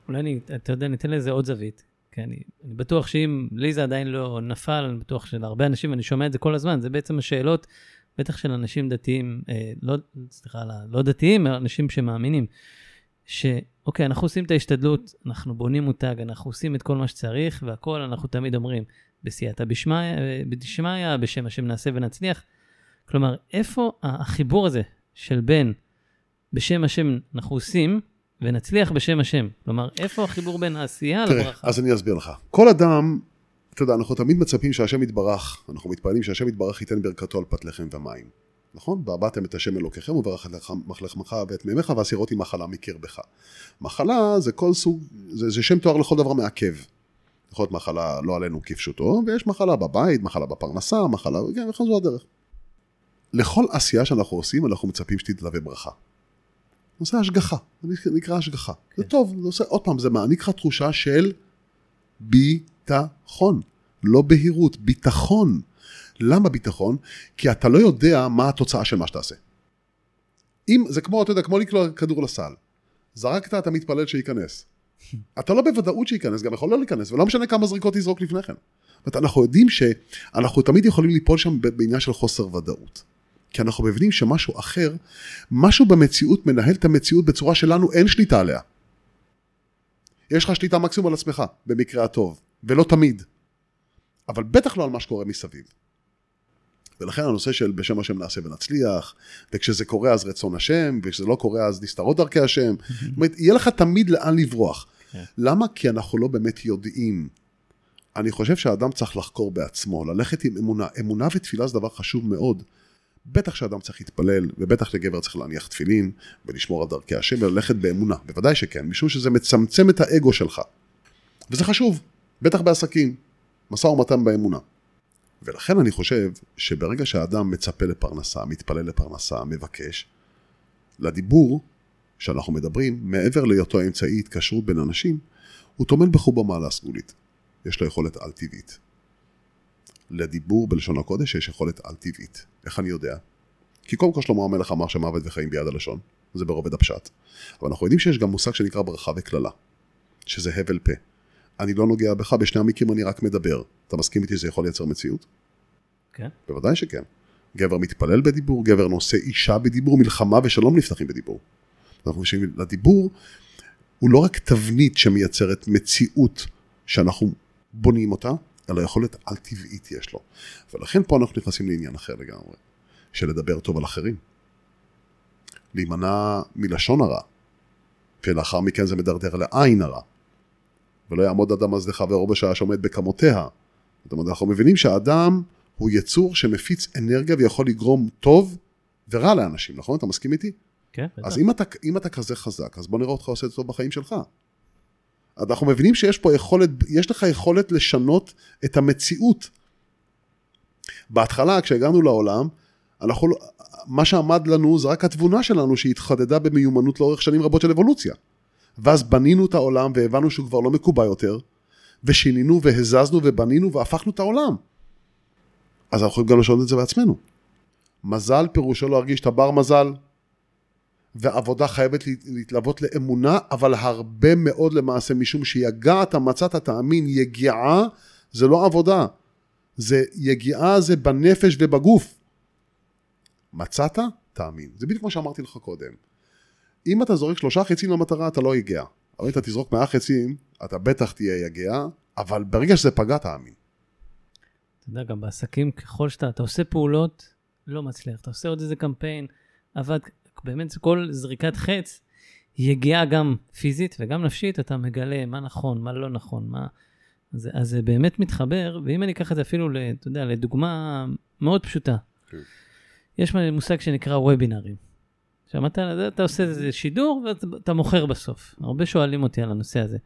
אולי אני, אתה יודע, ניתן לזה עוד זווית. כי אני, אני בטוח שאם לי זה עדיין לא נפל, אני בטוח שלהרבה אנשים, אני שומע את זה כל הזמן, זה בעצם השאלות, בטח של אנשים דתיים, אה, לא, סליחה, לא, לא דתיים, אנשים שמאמינים, שאוקיי, אנחנו עושים את ההשתדלות, אנחנו בונים מותג, אנחנו עושים את כל מה שצריך, והכל אנחנו תמיד אומרים, בסייעתא דשמיא, בשם השם נעשה ונצליח. כלומר, איפה החיבור הזה של בין בשם השם אנחנו עושים, ונצליח בשם השם. כלומר, איפה החיבור בין העשייה לברכה? אז אני אסביר לך. כל אדם, אתה יודע, אנחנו תמיד מצפים שהשם יתברך, אנחנו מתפללים שהשם יתברך ייתן ברכתו על פת לחם ומים. נכון? והבאתם את השם אלוקיכם וברך את לחמך ואת מימיך והסירותי מחלה מקרבך. מחלה זה כל סוג, זה, זה שם תואר לכל דבר מעכב. יכול להיות מחלה לא עלינו כפשוטו, ויש מחלה בבית, מחלה בפרנסה, מחלה, כן, וכן זו הדרך. לכל עשייה שאנחנו עושים, אנחנו מצפים שתתלווה ברכה. זה עושה השגחה, זה נקרא השגחה. כן. זה טוב, זה עושה, עוד פעם, זה מעניק לך תחושה של ביטחון, לא בהירות, ביטחון. למה ביטחון? כי אתה לא יודע מה התוצאה של מה שתעשה. אם, זה כמו, אתה יודע, כמו לקלוע כדור לסל. זרקת, אתה מתפלל שייכנס. *laughs* אתה לא בוודאות שייכנס, גם יכול לא להיכנס, ולא משנה כמה זריקות תזרוק לפני כן. זאת אומרת, אנחנו יודעים שאנחנו תמיד יכולים ליפול שם בעניין של חוסר ודאות. כי אנחנו מבינים שמשהו אחר, משהו במציאות מנהל את המציאות בצורה שלנו אין שליטה עליה. יש לך שליטה מקסימום על עצמך, במקרה הטוב, ולא תמיד. אבל בטח לא על מה שקורה מסביב. ולכן הנושא של בשם השם נעשה ונצליח, וכשזה קורה אז רצון השם, וכשזה לא קורה אז נסתרות דרכי השם. זאת אומרת, יהיה לך תמיד לאן לברוח. כן. למה? כי אנחנו לא באמת יודעים. אני חושב שהאדם צריך לחקור בעצמו, ללכת עם אמונה. אמונה ותפילה זה דבר חשוב מאוד. בטח שאדם צריך להתפלל, ובטח לגבר צריך להניח תפילין, ולשמור על דרכי השם, וללכת באמונה, בוודאי שכן, משום שזה מצמצם את האגו שלך. וזה חשוב, בטח בעסקים, משא ומתן באמונה. ולכן אני חושב שברגע שהאדם מצפה לפרנסה, מתפלל לפרנסה, מבקש, לדיבור שאנחנו מדברים, מעבר להיותו אמצעי התקשרות בין אנשים, הוא טומן בחובו מעלה סגולית. יש לו יכולת על-טבעית. לדיבור בלשון הקודש יש יכולת על-טבעית. איך אני יודע? כי קודם כל שלמה המלך אמר שמוות וחיים ביד הלשון, זה ברובד הפשט. אבל אנחנו יודעים שיש גם מושג שנקרא ברכה וקללה, שזה הבל פה. אני לא נוגע בך, בשני המקרים אני רק מדבר. אתה מסכים איתי שזה יכול לייצר מציאות? כן. בוודאי שכן. גבר מתפלל בדיבור, גבר נושא אישה בדיבור, מלחמה ושלום נפתחים בדיבור. אנחנו חושבים, לדיבור הוא לא רק תבנית שמייצרת מציאות שאנחנו בונים אותה, אלא יכולת על-טבעית יש לו. ולכן פה אנחנו נכנסים לעניין אחר לגמרי, של לדבר טוב על אחרים. להימנע מלשון הרע, ולאחר מכן זה מדרדר לעין הרע. ולא יעמוד אדם אז לחברו בשעה שעומד בכמותיה. זאת אומרת, אנחנו מבינים שהאדם הוא יצור שמפיץ אנרגיה ויכול לגרום טוב ורע לאנשים, נכון? אתה מסכים איתי? כן, בטח. אז אם אתה, אם אתה כזה חזק, אז בוא נראה אותך עושה את זה טוב בחיים שלך. אנחנו מבינים שיש פה יכולת, יש לך יכולת לשנות את המציאות. בהתחלה, כשהגענו לעולם, אנחנו, לא, מה שעמד לנו זה רק התבונה שלנו שהתחדדה במיומנות לאורך שנים רבות של אבולוציה. ואז בנינו את העולם והבנו שהוא כבר לא מקובע יותר, ושינינו והזזנו ובנינו והפכנו את העולם. אז אנחנו יכולים גם לשנות את זה בעצמנו. מזל פירושו להרגיש את הבר מזל, ועבודה חייבת להתלוות לאמונה, אבל הרבה מאוד למעשה, משום שיגעת מצאת תאמין, יגיעה זה לא עבודה, זה יגיעה זה בנפש ובגוף. מצאת? תאמין. זה בדיוק מה שאמרתי לך קודם. אם אתה זורק שלושה חצים למטרה, אתה לא יגיע. אבל אם אתה תזרוק מאה חצים, אתה בטח תהיה יגיע, אבל ברגע שזה פגע, תאמין. אתה יודע, גם בעסקים, ככל שאתה, אתה עושה פעולות, לא מצליח. אתה עושה עוד איזה קמפיין, עבד, באמת כל זריקת חץ היא יגיעה גם פיזית וגם נפשית, אתה מגלה מה נכון, מה לא נכון, מה... אז, אז זה באמת מתחבר, ואם אני אקח את זה אפילו, אתה יודע, לדוגמה מאוד פשוטה. כן. יש מושג שנקרא וובינארים, שמעת על זה? אתה עושה איזה שידור ואתה מוכר בסוף. הרבה שואלים אותי על הנושא הזה.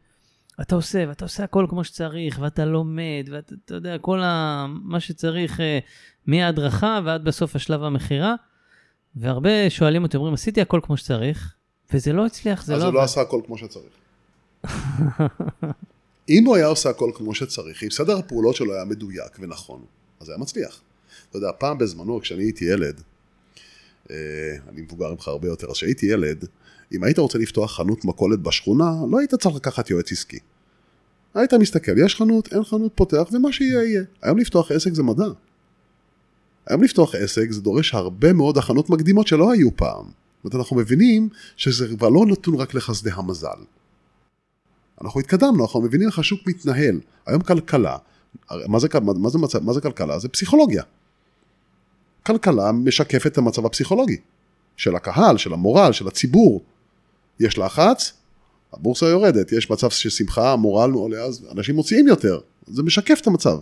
אתה עושה, ואתה עושה הכל כמו שצריך, ואתה לומד, ואתה אתה יודע, כל ה, מה שצריך, אה, מההדרכה ועד בסוף השלב המכירה. והרבה שואלים אותי, אומרים, עשיתי הכל כמו שצריך, וזה לא הצליח, זה אז לא... הוא לא עבד." עשה הכל כמו שצריך. *laughs* אם הוא היה עושה הכל כמו שצריך, אם סדר הפעולות שלו היה מדויק ונכון, אז היה מצליח. אתה יודע, פעם בזמנו, כשאני הייתי ילד, אה, אני מבוגר ממך הרבה יותר, אז כשהייתי ילד, אם היית רוצה לפתוח חנות מכולת בשכונה, לא היית צריך לקחת יועץ עסקי. היית מסתכל, יש חנות, אין חנות, פותח, ומה שיהיה יהיה. היום לפתוח עסק זה מדע. היום לפתוח עסק זה דורש הרבה מאוד הכנות מקדימות שלא היו פעם. זאת אומרת, אנחנו מבינים שזה כבר לא נתון רק לחסדי המזל. אנחנו התקדמנו, אנחנו מבינים איך השוק מתנהל. היום כלכלה, מה זה, מה, זה, מה זה כלכלה? זה פסיכולוגיה. כלכלה משקפת את המצב הפסיכולוגי של הקהל, של המורל, של הציבור. יש לחץ, הבורסה יורדת, יש מצב של שמחה, המורל עולה, אז אנשים מוציאים יותר. זה משקף את המצב.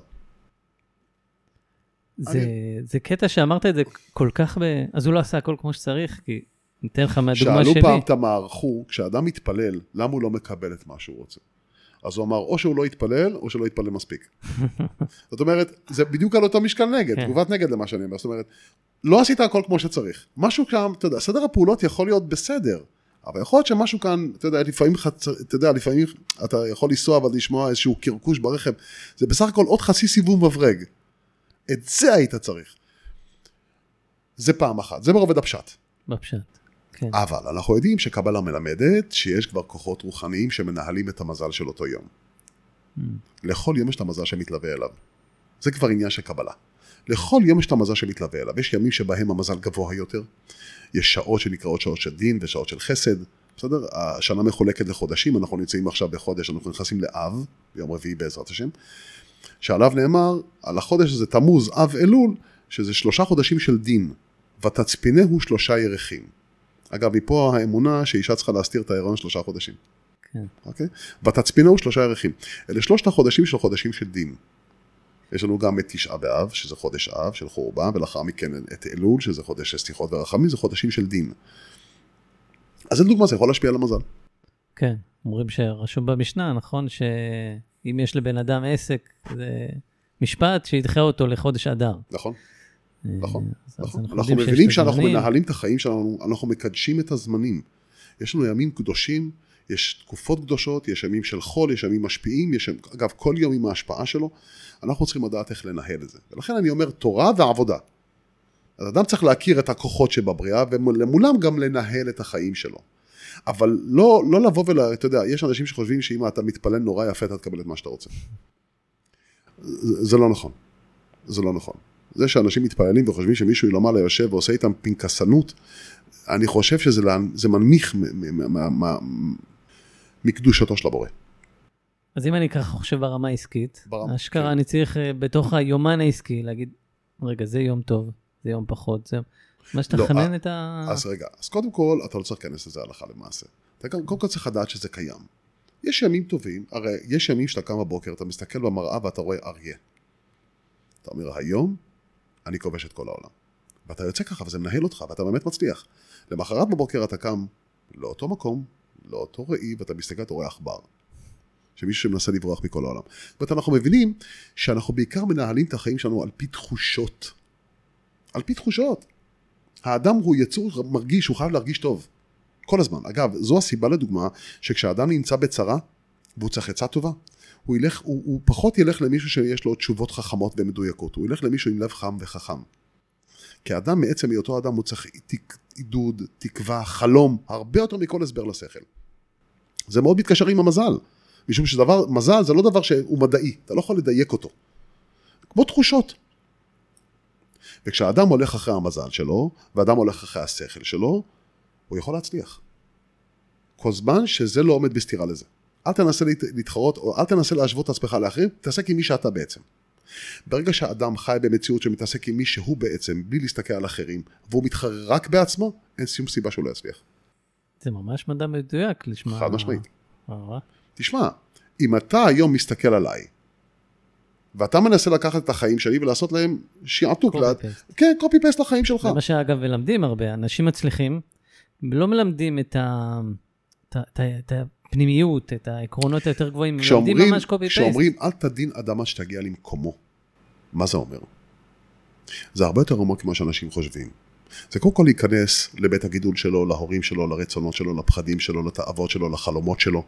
זה, זה קטע שאמרת את זה כל כך ב... אז הוא לא עשה הכל כמו שצריך, כי ניתן לך מהדוגמה שאלו שלי. פעם את המערכו, כשאדם מתפלל, למה הוא לא מקבל את מה שהוא רוצה? אז הוא אמר, או שהוא לא יתפלל, או שלא יתפלל מספיק. *laughs* זאת אומרת, זה בדיוק על אותו משקל נגד, כן. תגובת נגד למה שאני אומר. זאת אומרת, לא עשית הכל כמו שצריך. משהו כאן, אתה יודע, סדר הפעולות יכול להיות בסדר, אבל יכול להיות שמשהו כאן, אתה יודע, לפעמים. אתה יודע, לפעמים אתה יכול לנסוע אבל לשמוע איזשהו קרקוש ברכב, זה בסך הכל עוד חצי סיבוב מברג. את זה היית צריך. זה פעם אחת, זה ברובד הפשט. בפשט. כן. אבל אנחנו יודעים שקבלה מלמדת שיש כבר כוחות רוחניים שמנהלים את המזל של אותו יום. לכל יום יש את המזל שמתלווה אליו. זה כבר עניין של קבלה. לכל יום יש את המזל שמתלווה אליו. יש ימים שבהם המזל גבוה יותר, יש שעות שנקראות שעות של דין ושעות של חסד. בסדר? השנה מחולקת לחודשים, אנחנו נמצאים עכשיו בחודש, אנחנו נכנסים לאב, ביום רביעי בעזרת השם, שעליו נאמר, על החודש הזה תמוז, אב אלול, שזה שלושה חודשים של דין, ותצפינהו שלושה ירחים. אגב, מפה האמונה שאישה צריכה להסתיר את ההיריון שלושה חודשים. כן. אוקיי? ותצפינהו שלושה ירחים. אלה שלושת החודשים של חודשים של דין. יש לנו גם את תשעה באב, שזה חודש אב של חורבן, ולאחר מכן את אלול, שזה חודש של סליחות ורחמים, זה חודשים של דין. אז לדוגמה, זה יכול להשפיע על המזל. כן, אומרים שרשום במשנה, נכון, שאם יש לבן אדם עסק, זה משפט שידחה אותו לחודש אדר. נכון? אה, נכון, נכון. אנחנו שיש מבינים שאנחנו. מנהלים את החיים שלנו, אנחנו מקדשים את הזמנים. יש לנו ימים קדושים, יש תקופות קדושות, יש ימים של חול, יש ימים משפיעים, יש, אגב, כל יום עם ההשפעה שלו, אנחנו צריכים לדעת איך לנהל את זה. ולכן אני אומר, תורה ועבודה. אז אדם צריך להכיר את הכוחות שבבריאה, ולמולם גם לנהל את החיים שלו. אבל לא, לא לבוא ול... אתה יודע, יש אנשים שחושבים שאם אתה מתפלל נורא יפה, אתה תקבל את מה שאתה רוצה. זה, זה לא נכון. זה לא נכון. זה שאנשים מתפללים וחושבים שמישהו למעלה יושב ועושה איתם פנקסנות, אני חושב שזה מנמיך מקדושתו של הבורא. אז אם אני ככה חושב ברמה העסקית, ברמה- אשכרה כן. אני צריך אה, בתוך היומן העסקי להגיד, רגע, זה יום טוב, זה יום פחות, זה... מה שתכנן לא, את ה... אז רגע, אז קודם כל, אתה לא צריך להיכנס לזה הלכה למעשה. אתה קודם כל צריך לדעת שזה קיים. יש ימים טובים, הרי יש ימים שאתה קם בבוקר, אתה מסתכל במראה ואתה רואה אריה. אתה אומר, היום אני כובש את כל העולם. ואתה יוצא ככה וזה מנהל אותך ואתה באמת מצליח. למחרת בבוקר אתה קם לאותו מקום, לאותו ראי, ואתה מסתכל, אתה רואה עכבר. שמישהו שמנסה לברוח מכל העולם. זאת אומרת, אנחנו מבינים שאנחנו בעיקר מנהלים את החיים שלנו על פי תחושות. על פי תחושות. האדם הוא יצור מרגיש, הוא חייב להרגיש טוב. כל הזמן. אגב, זו הסיבה לדוגמה, שכשאדם נמצא בצרה, והוא צריך עצה טובה, הוא, ילך, הוא, הוא פחות ילך למישהו שיש לו תשובות חכמות ומדויקות, הוא ילך למישהו עם לב חם וחכם. כי האדם מעצם היותו אדם הוא צריך תק, עידוד, תקווה, חלום, הרבה יותר מכל הסבר לשכל. זה מאוד מתקשר עם המזל, משום שדבר, מזל זה לא דבר שהוא מדעי, אתה לא יכול לדייק אותו. כמו תחושות. וכשאדם הולך אחרי המזל שלו, ואדם הולך אחרי השכל שלו, הוא יכול להצליח. כל זמן שזה לא עומד בסתירה לזה. אל תנסה להת- להתחרות, או אל תנסה להשוות את עצמך לאחרים, תתעסק עם מי שאתה בעצם. ברגע שהאדם חי במציאות שמתעסק עם מי שהוא בעצם, בלי להסתכל על אחרים, והוא מתחרה רק בעצמו, אין שום סיבה שהוא לא יצליח. זה ממש מדע מדויק לשמוע. חד משמעית. תשמע, אם אתה היום מסתכל עליי, ואתה מנסה לקחת את החיים שלי ולעשות להם copy לה... paste. כן, קופי פייסט לחיים שלך. זה מה שאגב מלמדים הרבה, אנשים מצליחים, לא מלמדים את, ה, את, ה, את, ה, את הפנימיות, את העקרונות היותר גבוהים, מלמדים כשאומרים, ממש copy paste. כשאומרים אל תדין עד שתגיע למקומו, מה זה אומר? זה הרבה יותר עמוק ממה שאנשים חושבים. זה קודם כל להיכנס לבית הגידול שלו, להורים שלו, לרצונות שלו, לפחדים שלו, לתאוות שלו, לחלומות שלו.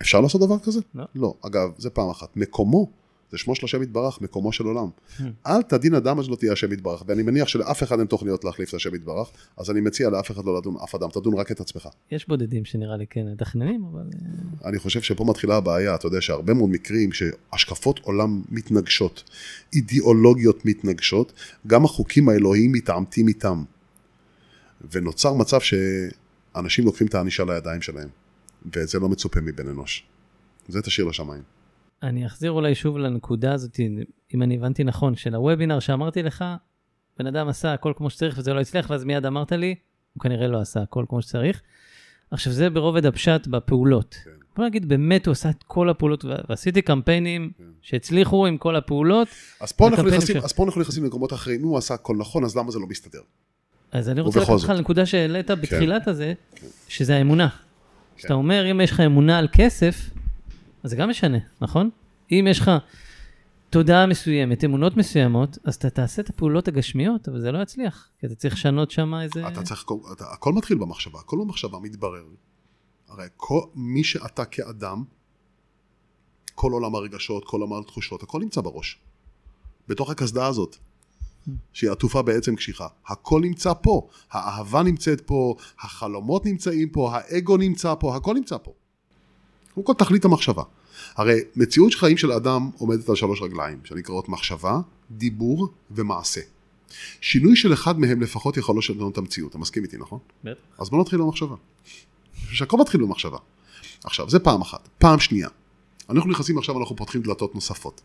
אפשר לעשות דבר כזה? לא. לא. אגב, זה פעם אחת. מקומו, זה שמו של השם יתברך, מקומו של עולם. Hmm. אל תדין אדם עד שלא תהיה השם יתברך, ואני מניח שלאף אחד אין תוכניות להחליף את השם יתברך, אז אני מציע לאף אחד לא לדון אף אדם, תדון רק את עצמך. יש בודדים שנראה לי כן מתכננים, אבל... אה, אני חושב שפה מתחילה הבעיה, אתה יודע שהרבה מאוד מקרים שהשקפות עולם מתנגשות, אידיאולוגיות מתנגשות, גם החוקים האלוהיים מתעמתים איתם. ונוצר מצב שאנשים לוקחים את הענישה לידיים שלהם, ואת זה לא מצופה מבן אנוש. זה תשאיר לשמיים. אני אחזיר אולי שוב לנקודה הזאת, אם אני הבנתי נכון, של הוובינר שאמרתי לך, בן אדם עשה הכל כמו שצריך וזה לא הצליח, ואז מיד אמרת לי, הוא כנראה לא עשה הכל כמו שצריך. עכשיו, זה ברובד הפשט בפעולות. כן. בוא נגיד, באמת הוא עשה את כל הפעולות, ועשיתי קמפיינים כן. שהצליחו עם כל הפעולות, אז פה, אנחנו נכנסים, ש- אז פה אנחנו נכנסים למקומות אחרים, אם הוא עשה הכל נכון, אז למה זה לא מסתדר? אז אני רוצה לקחת אותך. לנקודה שהעלית בתחילת הזה, כן. שזה האמונה. כשאתה אומר, אם יש לך אמונה על כסף, אז זה גם משנה, נכון? אם יש לך תודעה מסוימת, אמונות מסוימות, אז אתה תעשה את הפעולות הגשמיות, אבל זה לא יצליח, כי אתה צריך לשנות שם איזה... אתה צריך, אתה, הכל מתחיל במחשבה, הכל במחשבה מתברר. הרי כל, מי שאתה כאדם, כל עולם הרגשות, כל עולם התחושות, הכל נמצא בראש. בתוך הקסדה הזאת, שהיא עטופה בעצם קשיחה. הכל נמצא פה. האהבה נמצאת פה, החלומות נמצאים פה, האגו נמצא פה, הכל נמצא פה. קודם כל תכלית המחשבה. הרי מציאות חיים של אדם עומדת על שלוש רגליים, שנקראות מחשבה, דיבור ומעשה. שינוי של אחד מהם לפחות יכול לשנות את המציאות, אתה מסכים איתי, נכון? בטח. אז בוא נתחיל במחשבה. שהכל מתחיל במחשבה. עכשיו, זה פעם אחת. פעם שנייה, אנחנו נכנסים עכשיו, אנחנו פותחים דלתות נוספות.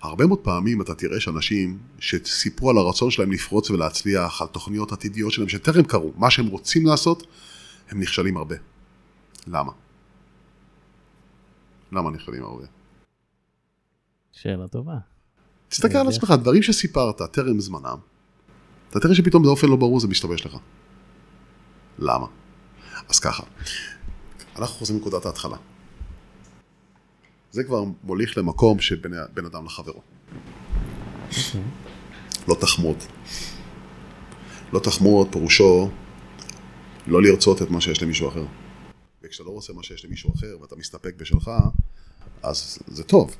הרבה מאוד פעמים אתה תראה שאנשים שסיפרו על הרצון שלהם לפרוץ ולהצליח, על תוכניות עתידיות שלהם שטרם קרו, מה שהם רוצים לעשות, הם נכשלים הרבה. למה? למה נכשלים הרבה? שאלה טובה. תסתכל על. עצמך, דברים שסיפרת טרם זמנם, אתה תראה שפתאום באופן לא ברור זה משתבש לך. למה? אז ככה, אנחנו חוזרים לנקודת ההתחלה. זה כבר מוליך למקום של בין, בין אדם לחברו. לא תחמוד. לא תחמוד פירושו לא לרצות את מה שיש למישהו אחר. וכשאתה לא רוצה מה שיש למישהו אחר ואתה מסתפק בשלך, אז זה טוב.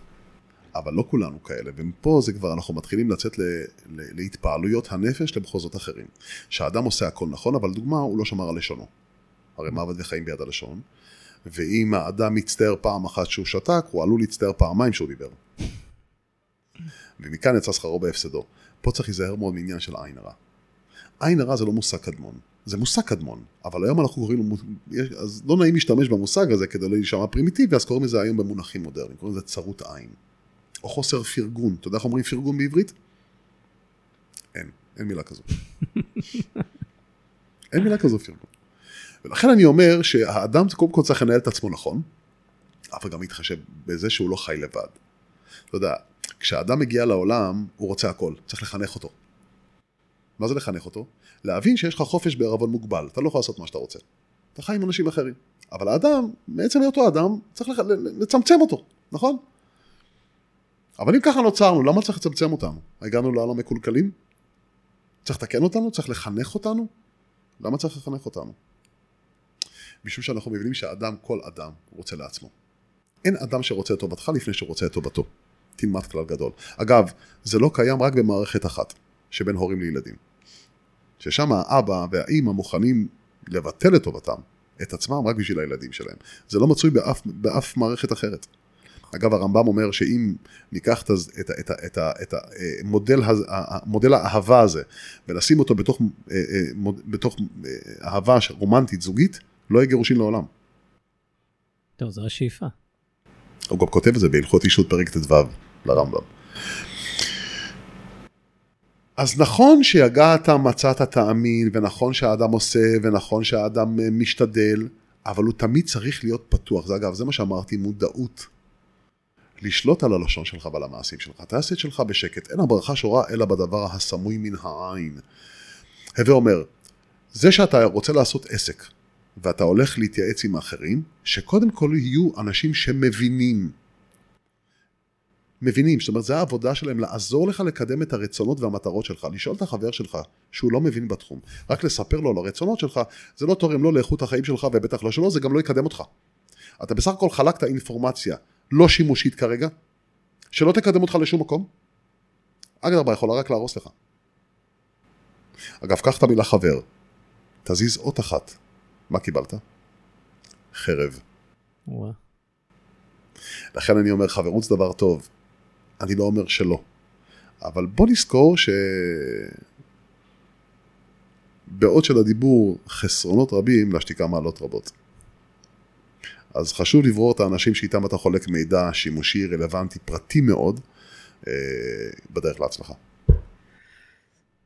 אבל לא כולנו כאלה, ומפה זה כבר, אנחנו מתחילים לצאת ל, ל, להתפעלויות הנפש למחוזות אחרים. שהאדם עושה הכל נכון, אבל דוגמה, הוא לא שמר על לשונו. הרי מוות וחיים ביד הלשון, ואם האדם מצטער פעם אחת שהוא שתק, הוא עלול להצטער פעמיים שהוא דיבר. ומכאן יצא שכרו בהפסדו. פה צריך להיזהר מאוד מעניין של עין הרע. עין הרע זה לא מושג קדמון, זה מושג קדמון, אבל היום אנחנו קוראים לו, אז לא נעים להשתמש במושג הזה כדי לא להישמע פרימיטיבי, אז קוראים לזה היום במונחים מודרניים, קוראים לזה צרות עין. או חוסר פרגון. אתה יודע איך אומרים פרגון בעברית? אין, אין מילה כזו. *laughs* אין מילה כזו פרגון. ולכן אני אומר שהאדם קודם כל צריך לנהל את עצמו נכון, אבל גם להתחשב בזה שהוא לא חי לבד. אתה יודע, כשאדם מגיע לעולם, הוא רוצה הכל, צריך לחנך אותו. מה זה לחנך אותו? להבין שיש לך חופש בערבון מוגבל, אתה לא יכול לעשות מה שאתה רוצה. אתה חי עם אנשים אחרים. אבל האדם, מעצם היותו אדם, צריך לח- לצמצם אותו, נכון? אבל אם ככה נוצרנו, למה צריך לצמצם אותנו? הגענו לעולם מקולקלים? צריך לתקן אותנו? צריך לחנך אותנו? למה צריך לחנך אותנו? משום שאנחנו מבינים שהאדם, כל אדם, רוצה לעצמו. אין אדם שרוצה את טובתך לפני שהוא רוצה את טובתו. תלמד כלל גדול. אגב, זה לא קיים רק במערכת אחת, שבין הורים לילדים. ששם האבא והאימא מוכנים לבטל את טובתם, את עצמם, רק בשביל הילדים שלהם. זה לא מצוי באף, באף מערכת אחרת. אגב, הרמב"ם אומר שאם ניקח את, את, את, את, את המודל, הז- ה- ה- מודל האהבה הזה ונשים אותו בתוך, אה, אה, בתוך אה, אהבה רומנטית זוגית, לא יהיה גירושין לעולם. טוב, זו השאיפה. הוא גם כותב את זה בהלכות אישות פרק ט"ו לרמב"ם. אז נכון שיגעת מצאת תאמין, ונכון שהאדם עושה, ונכון שהאדם אה, משתדל, אבל הוא תמיד צריך להיות פתוח. זה אגב, זה מה שאמרתי, מודעות. לשלוט על הלשון שלך ועל המעשים שלך. תעשה את שלך בשקט. אין הברכה שורה אלא בדבר הסמוי מן העין. הווה אומר, זה שאתה רוצה לעשות עסק, ואתה הולך להתייעץ עם האחרים, שקודם כל יהיו אנשים שמבינים. מבינים, זאת אומרת, זה העבודה שלהם, לעזור לך לקדם את הרצונות והמטרות שלך, לשאול את החבר שלך שהוא לא מבין בתחום, רק לספר לו על הרצונות שלך, זה לא תורם לא לאיכות החיים שלך ובטח לא שלו, זה גם לא יקדם אותך. אתה בסך הכל חלקת אינפורמציה לא שימושית כרגע, שלא תקדם אותך לשום מקום, אגב, יכולה רק להרוס לך. אגב, קח את המילה חבר, תזיז אות אחת, מה קיבלת? חרב. וואו. לכן אני אומר, חברות זה דבר טוב. אני לא אומר שלא. אבל בוא נזכור ש... בעוד שלדיבור חסרונות רבים, להשתיקה מעלות רבות. אז חשוב לברור את האנשים שאיתם אתה חולק מידע שימושי, רלוונטי, פרטי מאוד, אה, בדרך להצלחה.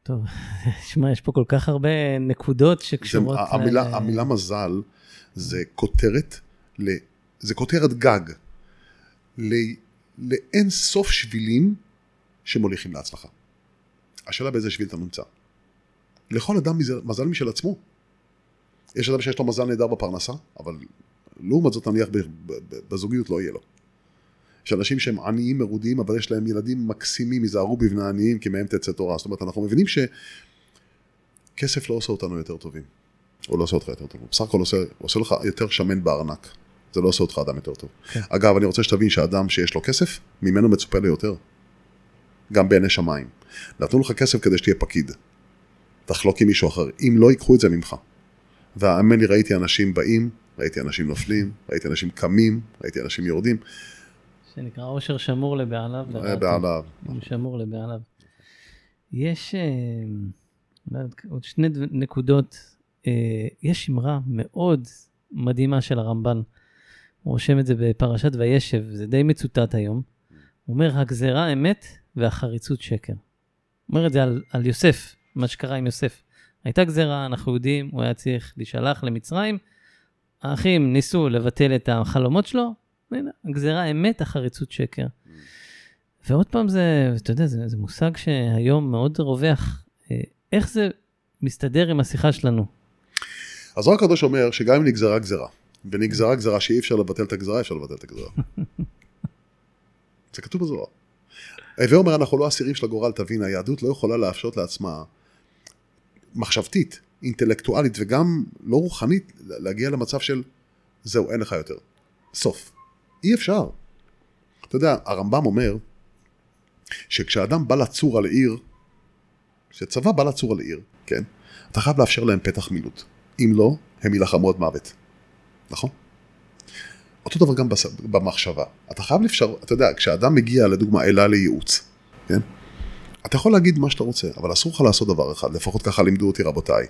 טוב, *laughs* שמע, יש פה כל כך הרבה נקודות שקשורות... זה, המילה, ל... המילה מזל זה כותרת, ל, זה כותרת גג ל, לאין סוף שבילים שמוליכים להצלחה. השאלה באיזה שביל אתה נמצא. לכל אדם מזל משל עצמו. יש אדם שיש לו מזל נהדר בפרנסה, אבל לעומת זאת נניח בזוגיות לא יהיה לו. יש אנשים שהם עניים מרודים, אבל יש להם ילדים מקסימים, ייזהרו בבני עניים, כי מהם תצא תורה. זאת אומרת, אנחנו מבינים שכסף לא עושה אותנו יותר טובים. הוא לא עושה אותך יותר טוב, בסך הכל עושה, עושה לך יותר שמן בארנק. זה לא עושה אותך אדם יותר טוב. כן. אגב, אני רוצה שתבין שאדם שיש לו כסף, ממנו מצופה ליותר. גם בעיני שמיים. נתנו לך כסף כדי שתהיה פקיד. תחלוק עם מישהו אחר. אם לא, ייקחו את זה ממך. והאמן לי, ראיתי אנשים באים, ראיתי אנשים נופלים, ראיתי אנשים קמים, ראיתי אנשים יורדים. שנקרא עושר שמור לבעליו. בעליו. שמור לבעליו. יש אה, עוד שני נקודות. אה, יש אמרה מאוד מדהימה של הרמב"ן. הוא רושם את זה בפרשת וישב, זה די מצוטט היום. הוא אומר, הגזרה אמת והחריצות שקר. הוא אומר את זה על, על יוסף, מה שקרה עם יוסף. הייתה גזרה, אנחנו יודעים, הוא היה צריך להישלח למצרים. האחים ניסו לבטל את החלומות שלו, הנה, הגזירה אמת, החריצות שקר. ועוד פעם זה, אתה יודע, זה, זה מושג שהיום מאוד רווח. אה, איך זה מסתדר עם השיחה שלנו? אז רק הקדוש אומר שגם אם נגזרה גזרה, ונגזרה גזרה שאי אפשר לבטל את הגזרה, אפשר לבטל את הגזרה. *laughs* זה כתוב בזוהר. הווה אומר, אנחנו לא אסירים של הגורל, תבין, היהדות לא יכולה להפשות לעצמה מחשבתית, אינטלקטואלית וגם לא רוחנית, להגיע למצב של זהו, אין לך יותר. סוף. אי אפשר. אתה יודע, הרמב"ם אומר שכשאדם בא לצור על עיר, כשצבא בא לצור על עיר, כן, אתה חייב לאפשר להם פתח מילוט. אם לא, הם יילחמו עד מוות. נכון? אותו דבר גם במחשבה. אתה חייב לאפשר, אתה יודע, כשאדם מגיע לדוגמה אלה לייעוץ, כן? אתה יכול להגיד מה שאתה רוצה, אבל אסור לך לעשות דבר אחד, לפחות ככה לימדו אותי רבותיי.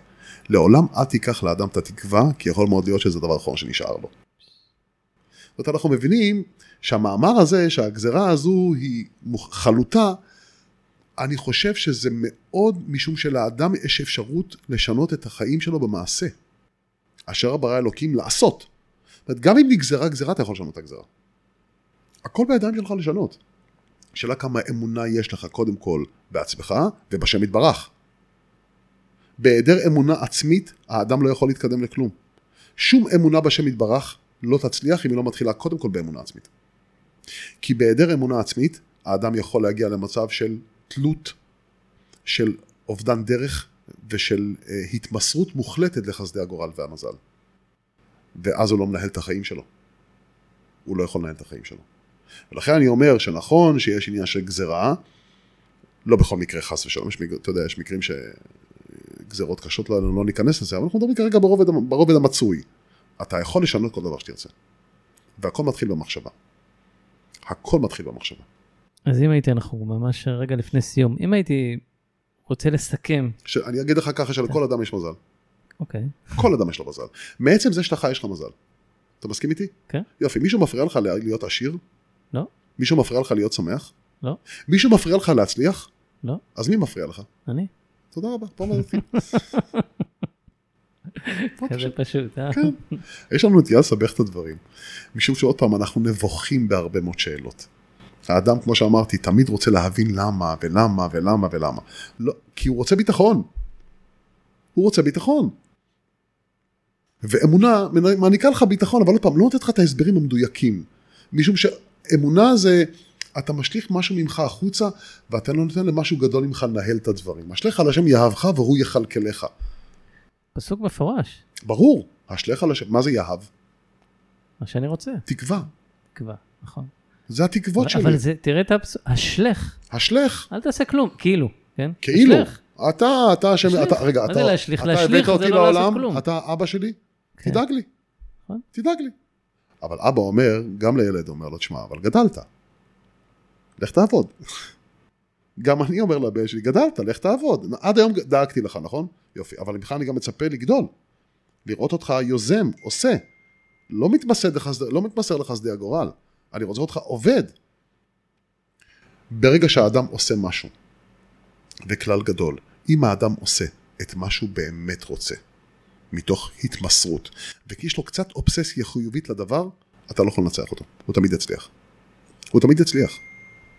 לעולם אל תיקח לאדם את התקווה, כי יכול מאוד להיות שזה דבר אחרון שנשאר לו. זאת אומרת, אנחנו מבינים שהמאמר הזה, שהגזרה הזו היא חלוטה, אני חושב שזה מאוד משום שלאדם יש אפשרות לשנות את החיים שלו במעשה. אשר ברא אלוקים לעשות. זאת גם אם נגזרה גזרה, אתה יכול לשנות את הגזרה. הכל בידיים שלך לשנות. שאלה כמה אמונה יש לך קודם כל בעצמך ובשם יתברך. בהיעדר אמונה עצמית, האדם לא יכול להתקדם לכלום. שום אמונה בשם יתברך לא תצליח אם היא לא מתחילה קודם כל באמונה עצמית. כי בהיעדר אמונה עצמית, האדם יכול להגיע למצב של תלות, של אובדן דרך ושל uh, התמסרות מוחלטת לחסדי הגורל והמזל. ואז הוא לא מנהל את החיים שלו. הוא לא יכול לנהל את החיים שלו. ולכן אני אומר שנכון שיש עניין של גזרה, לא בכל מקרה חס ושלום, יש, אתה יודע, יש מקרים שגזרות קשות לנו, לא ניכנס לזה, אבל אנחנו מדברים כרגע ברובד, ברובד המצוי. אתה יכול לשנות כל דבר שתרצה. והכל מתחיל במחשבה. הכל מתחיל במחשבה. אז אם הייתי, אנחנו ממש רגע לפני סיום, אם הייתי רוצה לסכם... ש... אני אגיד לך ככה שלכל אדם יש מזל. אוקיי. כל אדם יש לו מזל. מעצם זה שאתה חי יש לך מזל. אתה מסכים איתי? כן. יופי, מישהו מפריע לך להיות עשיר? לא. מישהו מפריע לך להיות שמח? לא. מישהו מפריע לך להצליח? לא. אז מי מפריע לך? אני. תודה רבה, פה נתחיל. *laughs* כזה פשוט, אה? כן. יש לנו נטייה לסבך את הדברים. משום שעוד פעם, אנחנו נבוכים בהרבה מאוד שאלות. האדם, כמו שאמרתי, תמיד רוצה להבין למה, ולמה, ולמה, ולמה. לא, כי הוא רוצה ביטחון. הוא רוצה ביטחון. ואמונה מעניקה לך ביטחון, אבל עוד פעם, לא נותנת לך את ההסברים המדויקים. משום שאמונה זה, אתה משליך משהו ממך החוצה, ואתה לא נותן למשהו גדול ממך לנהל את הדברים. אשליך על השם יאהבך והוא יכלכלך. פסוק מפורש. ברור, אשליך על השם, מה זה יאהב? מה שאני רוצה. תקווה. תקווה, נכון. זה התקוות אבל, שלי. אבל זה, תראה את הפסוק, השלך, השלך, אל תעשה כלום, כאילו, כן? כאילו. השלך. אתה, אתה להשליך. אתה, רגע, אתה, זה להשליך? אתה להשליך הבאת אותי לא לעולם. אתה אבא שלי, כן. תדאג לי. נכון. תדאג לי. אבל אבא אומר, גם לילד אומר לו, תשמע, אבל גדלת. לך תעבוד. *laughs* גם אני אומר לבן שלי, גדלת, לך תעבוד. עד היום דאגתי לך, נכון? יופי. אבל ממך אני גם מצפה לגדול. לראות אותך יוזם, עושה. לא מתמסר לך, לא מתמסר לך שדה הגורל. אני רוצה אותך עובד. ברגע שהאדם עושה משהו, וכלל גדול, אם האדם עושה את מה שהוא באמת רוצה, מתוך התמסרות, וכי יש לו קצת אובססיה חיובית לדבר, אתה לא יכול לנצח אותו, הוא תמיד יצליח. הוא תמיד יצליח.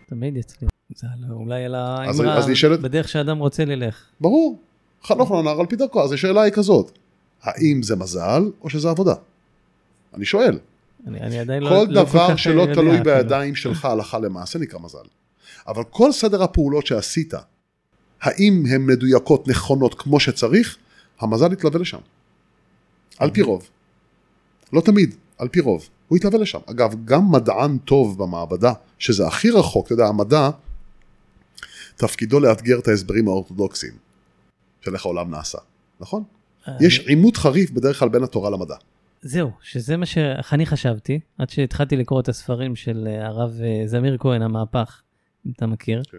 תמיד יצליח. זה על- אולי על אז- האמרה, נשאלת- בדרך שאדם רוצה ללך. ברור, חנוך לנער על פי דרכו, אז השאלה היא כזאת, האם זה מזל או שזה עבודה? אני שואל. אני, אני עדיין לא, כל לא כל דבר כך שלא יודע, תלוי כאילו. בידיים שלך הלכה למעשה נקרא מזל. אבל כל סדר הפעולות שעשית, האם הן מדויקות, נכונות, כמו שצריך, המזל יתלווה לשם. על פי רוב. לא תמיד, על פי רוב. הוא יתלווה לשם. אגב, גם מדען טוב במעבדה, שזה הכי רחוק, אתה יודע, המדע, תפקידו לאתגר את ההסברים האורתודוקסיים של איך העולם נעשה, נכון? אני- יש עימות חריף בדרך כלל בין התורה למדע. זהו, שזה מה שאני חשבתי, עד שהתחלתי לקרוא את הספרים של אה, הרב אה, זמיר כהן, המהפך, אם אתה מכיר. כן.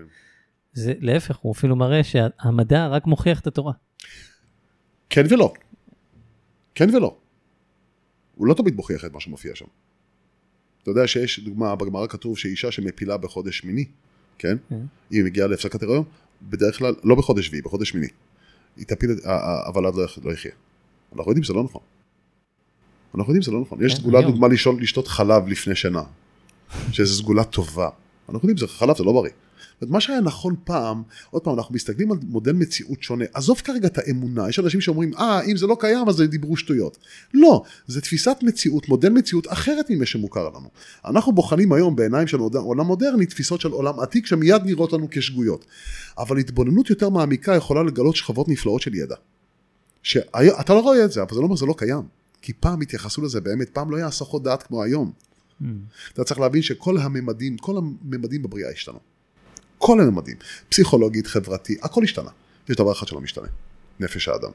זה להפך, הוא אפילו מראה שהמדע רק מוכיח את התורה. כן ולא. כן ולא. הוא לא תמיד מוכיח את מה שמופיע שם. אתה יודע שיש דוגמה, בגמרא כתוב שאישה שמפילה בחודש שמיני, כן? כן. היא מגיעה להפסקת הריון, בדרך כלל, לא בחודש שביעי, בחודש שמיני. היא תפיל את, ה- ה- אבל אז לא לא יחיה. אנחנו יודעים שזה לא נכון. אנחנו יודעים שזה לא נכון. יש כן, סגולה. דוגמה, לשאול, לשתות חלב לפני שינה. שזו סגולה טובה. אנחנו יודעים שזה חלב, זה לא בריא. זאת אומרת, מה שהיה נכון פעם, עוד פעם, אנחנו מסתכלים על מודל מציאות שונה. עזוב כרגע את האמונה, יש אנשים שאומרים, אה, אם זה לא קיים, אז זה דיברו שטויות. לא, זה תפיסת מציאות, מודל מציאות אחרת ממה שמוכר לנו. אנחנו בוחנים היום בעיניים של עולם מודרני תפיסות של עולם עתיק שמיד נראות לנו כשגויות. אבל התבוננות יותר מעמיקה יכולה לגלות שכבות נפלאות של ידע. שאתה לא רואה את זה, אבל זה לא אומר שזה לא קיים. כי פעם התייחסו לזה באמת, פעם לא היה הסחות דעת כמו היום. Mm. אתה צריך להבין שכל הממדים, כל הממדים בבריאה השתנו. כל הממדים, פסיכולוגית, חברתי, הכל השתנה. יש דבר אחד שלא משתנה, נפש האדם.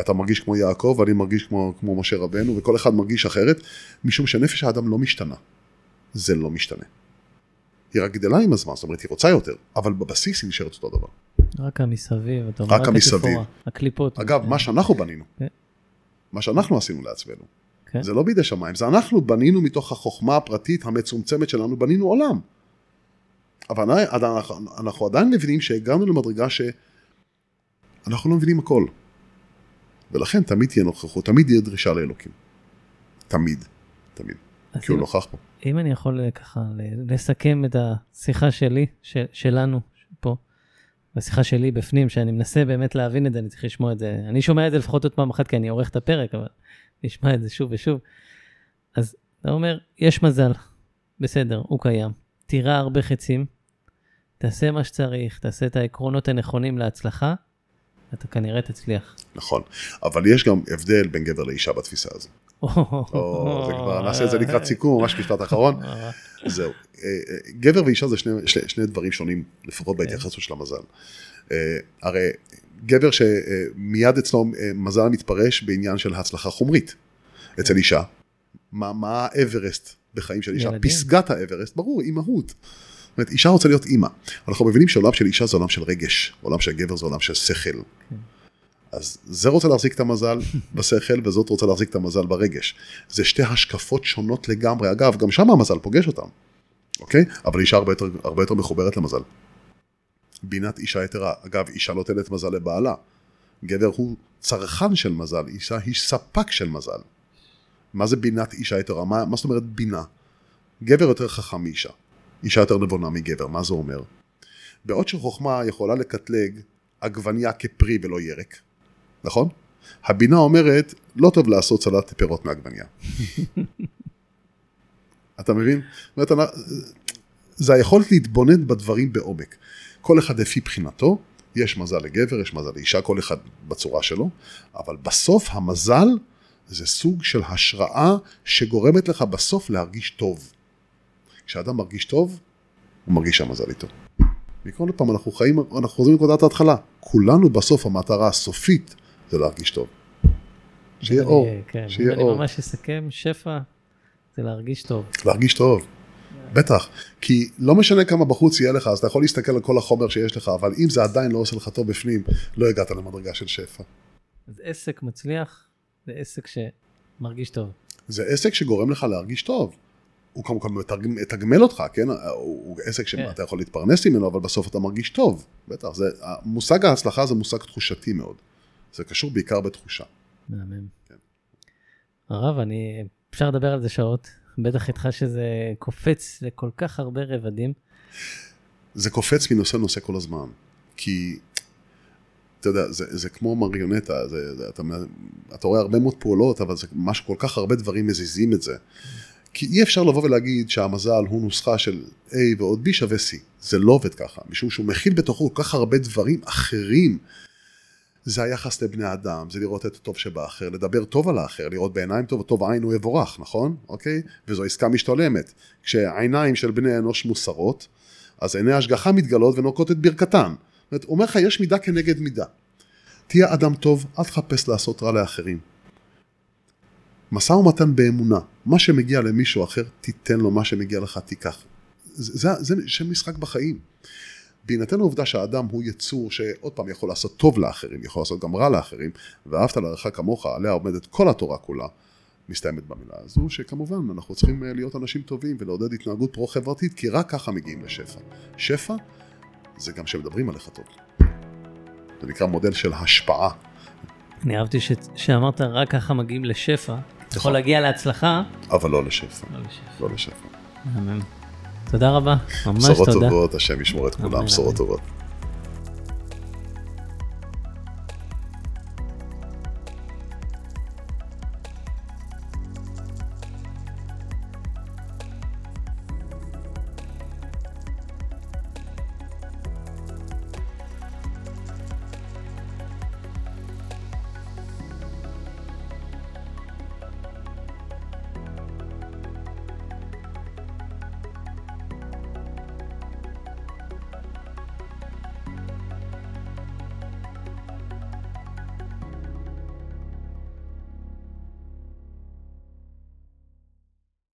אתה מרגיש כמו יעקב, ואני מרגיש כמו, כמו משה רבנו, וכל אחד מרגיש אחרת, משום שנפש האדם לא משתנה. זה לא משתנה. היא רק גדלה עם הזמן, זאת אומרת, היא רוצה יותר, אבל בבסיס היא נשארת אותו דבר. רק המסביב, אתה אומר, רק המסביב. התפאורה, הקליפות. אגב, מה שאנחנו בנינו, כן. מה שאנחנו עשינו לעצמנו, כן. זה לא בידי שמיים, זה אנחנו בנינו מתוך החוכמה הפרטית המצומצמת שלנו, בנינו עולם. אבל אנחנו, אנחנו עדיין מבינים שהגענו למדרגה שאנחנו לא מבינים הכל. ולכן תמיד תהיה נוכחות, תמיד תהיה דרישה לאלוקים. תמיד, תמיד. כי הוא נוכח פה. אם אני יכול אה, ככה לסכם את השיחה שלי, ש- שלנו בשיחה שלי בפנים, שאני מנסה באמת להבין את זה, אני צריך לשמוע את זה, אני שומע את זה לפחות עוד פעם אחת, כי אני עורך את הפרק, אבל נשמע את זה שוב ושוב. אז אתה אומר, יש מזל, בסדר, הוא קיים. תירה הרבה חצים, תעשה מה שצריך, תעשה את העקרונות הנכונים להצלחה, אתה כנראה תצליח. נכון. אבל יש גם הבדל בין גבר לאישה בתפיסה הזו. או, זה כבר, נעשה את זה לקראת סיכום, ממש משפט אחרון. זהו. אה, אה, גבר ואישה זה שני, שני, שני דברים שונים, לפחות בהתייחסות של המזל. אה, הרי גבר שמיד אצלו אה, מזל מתפרש בעניין של הצלחה חומרית. אצל אישה, מה, מה האברסט בחיים של אישה? פסגת האברסט, ברור, אימהות. זאת אומרת, אישה רוצה להיות אימא. אנחנו מבינים שעולם של אישה זה עולם של רגש, עולם של גבר זה עולם של שכל. אז זה רוצה להחזיק את המזל בשכל, וזאת רוצה להחזיק את המזל ברגש. זה שתי השקפות שונות לגמרי. אגב, גם שם המזל פוגש אותם, אוקיי? אבל אישה הרבה יותר, הרבה יותר מחוברת למזל. בינת אישה יתרה. אגב, אישה נותנת מזל לבעלה. גבר הוא צרכן של מזל, אישה היא ספק של מזל. מה זה בינת אישה יתרה? מה, מה זאת אומרת בינה? גבר יותר חכם מאישה. אישה יותר נבונה מגבר, מה זה אומר? בעוד שחוכמה יכולה לקטלג עגבניה כפרי ולא ירק, נכון? הבינה אומרת, לא טוב לעשות סלט פירות מעגבניה. *laughs* אתה מבין? זאת אומרת, זה היכולת להתבונן בדברים בעומק. כל אחד לפי בחינתו, יש מזל לגבר, יש מזל לאישה, כל אחד בצורה שלו, אבל בסוף המזל זה סוג של השראה שגורמת לך בסוף להרגיש טוב. כשאדם מרגיש טוב, הוא מרגיש שהמזל איתו. עוד פעם, אנחנו חיים, אנחנו חוזרים לנקודת ההתחלה. כולנו בסוף המטרה הסופית זה להרגיש טוב. שיהיה אור, כן, שיהיה אור. אני ממש אסכם, שפע זה להרגיש טוב. להרגיש טוב. בטח, כי לא משנה כמה בחוץ יהיה לך, אז אתה יכול להסתכל על כל החומר שיש לך, אבל אם זה עדיין לא עושה לך טוב בפנים, לא הגעת למדרגה של שפע. אז עסק מצליח זה עסק שמרגיש טוב. זה עסק שגורם לך להרגיש טוב. הוא כמובן מתגמל אותך, כן? הוא עסק שאתה כן. יכול להתפרנס ממנו, אבל בסוף אתה מרגיש טוב. בטח, זה, מושג ההצלחה זה מושג תחושתי מאוד. זה קשור בעיקר בתחושה. מהמם. כן. הרב, אני, אפשר לדבר על זה שעות. בטח איתך שזה קופץ לכל כך הרבה רבדים. זה קופץ מנושא לנושא כל הזמן. כי, אתה יודע, זה, זה כמו מריונטה, זה, זה, אתה, אתה רואה הרבה מאוד פעולות, אבל זה משהו, כל כך הרבה דברים מזיזים את זה. כי אי אפשר לבוא ולהגיד שהמזל הוא נוסחה של A ועוד B שווה C. זה לא עובד ככה, משום שהוא מכיל בתוכו כל כך הרבה דברים אחרים. זה היחס לבני אדם, זה לראות את הטוב שבאחר, לדבר טוב על האחר, לראות בעיניים טוב, טוב עין הוא יבורך, נכון? אוקיי? וזו עסקה משתולמת. כשהעיניים של בני אנוש מוסרות, אז עיני השגחה מתגלות ונוקות את ברכתן. זאת אומרת, אומר לך, יש מידה כנגד מידה. תהיה אדם טוב, אל תחפש לעשות רע לאחרים. משא ומתן באמונה, מה שמגיע למישהו אחר, תיתן לו, מה שמגיע לך, תיקח. זה, זה, זה שם משחק בחיים. בהינתן העובדה שהאדם הוא יצור שעוד פעם יכול לעשות טוב לאחרים, יכול לעשות גם רע לאחרים, ואהבת לרעך כמוך, עליה עומדת כל התורה כולה, מסתיימת במילה הזו, שכמובן אנחנו צריכים אה, להיות אנשים טובים ולעודד התנהגות פרו-חברתית, כי רק ככה מגיעים לשפע. שפע זה גם שמדברים עליך טוב. זה נקרא מודל של השפעה. אני אהבתי ש... שאמרת רק ככה מגיעים לשפע. אתה יכול להגיע להצלחה. אבל לא לשפע. לא לשפע. לא לשפע. תודה רבה, ממש תודה. בשורות טובות, השם ישמור את כולם, בשורות טובות.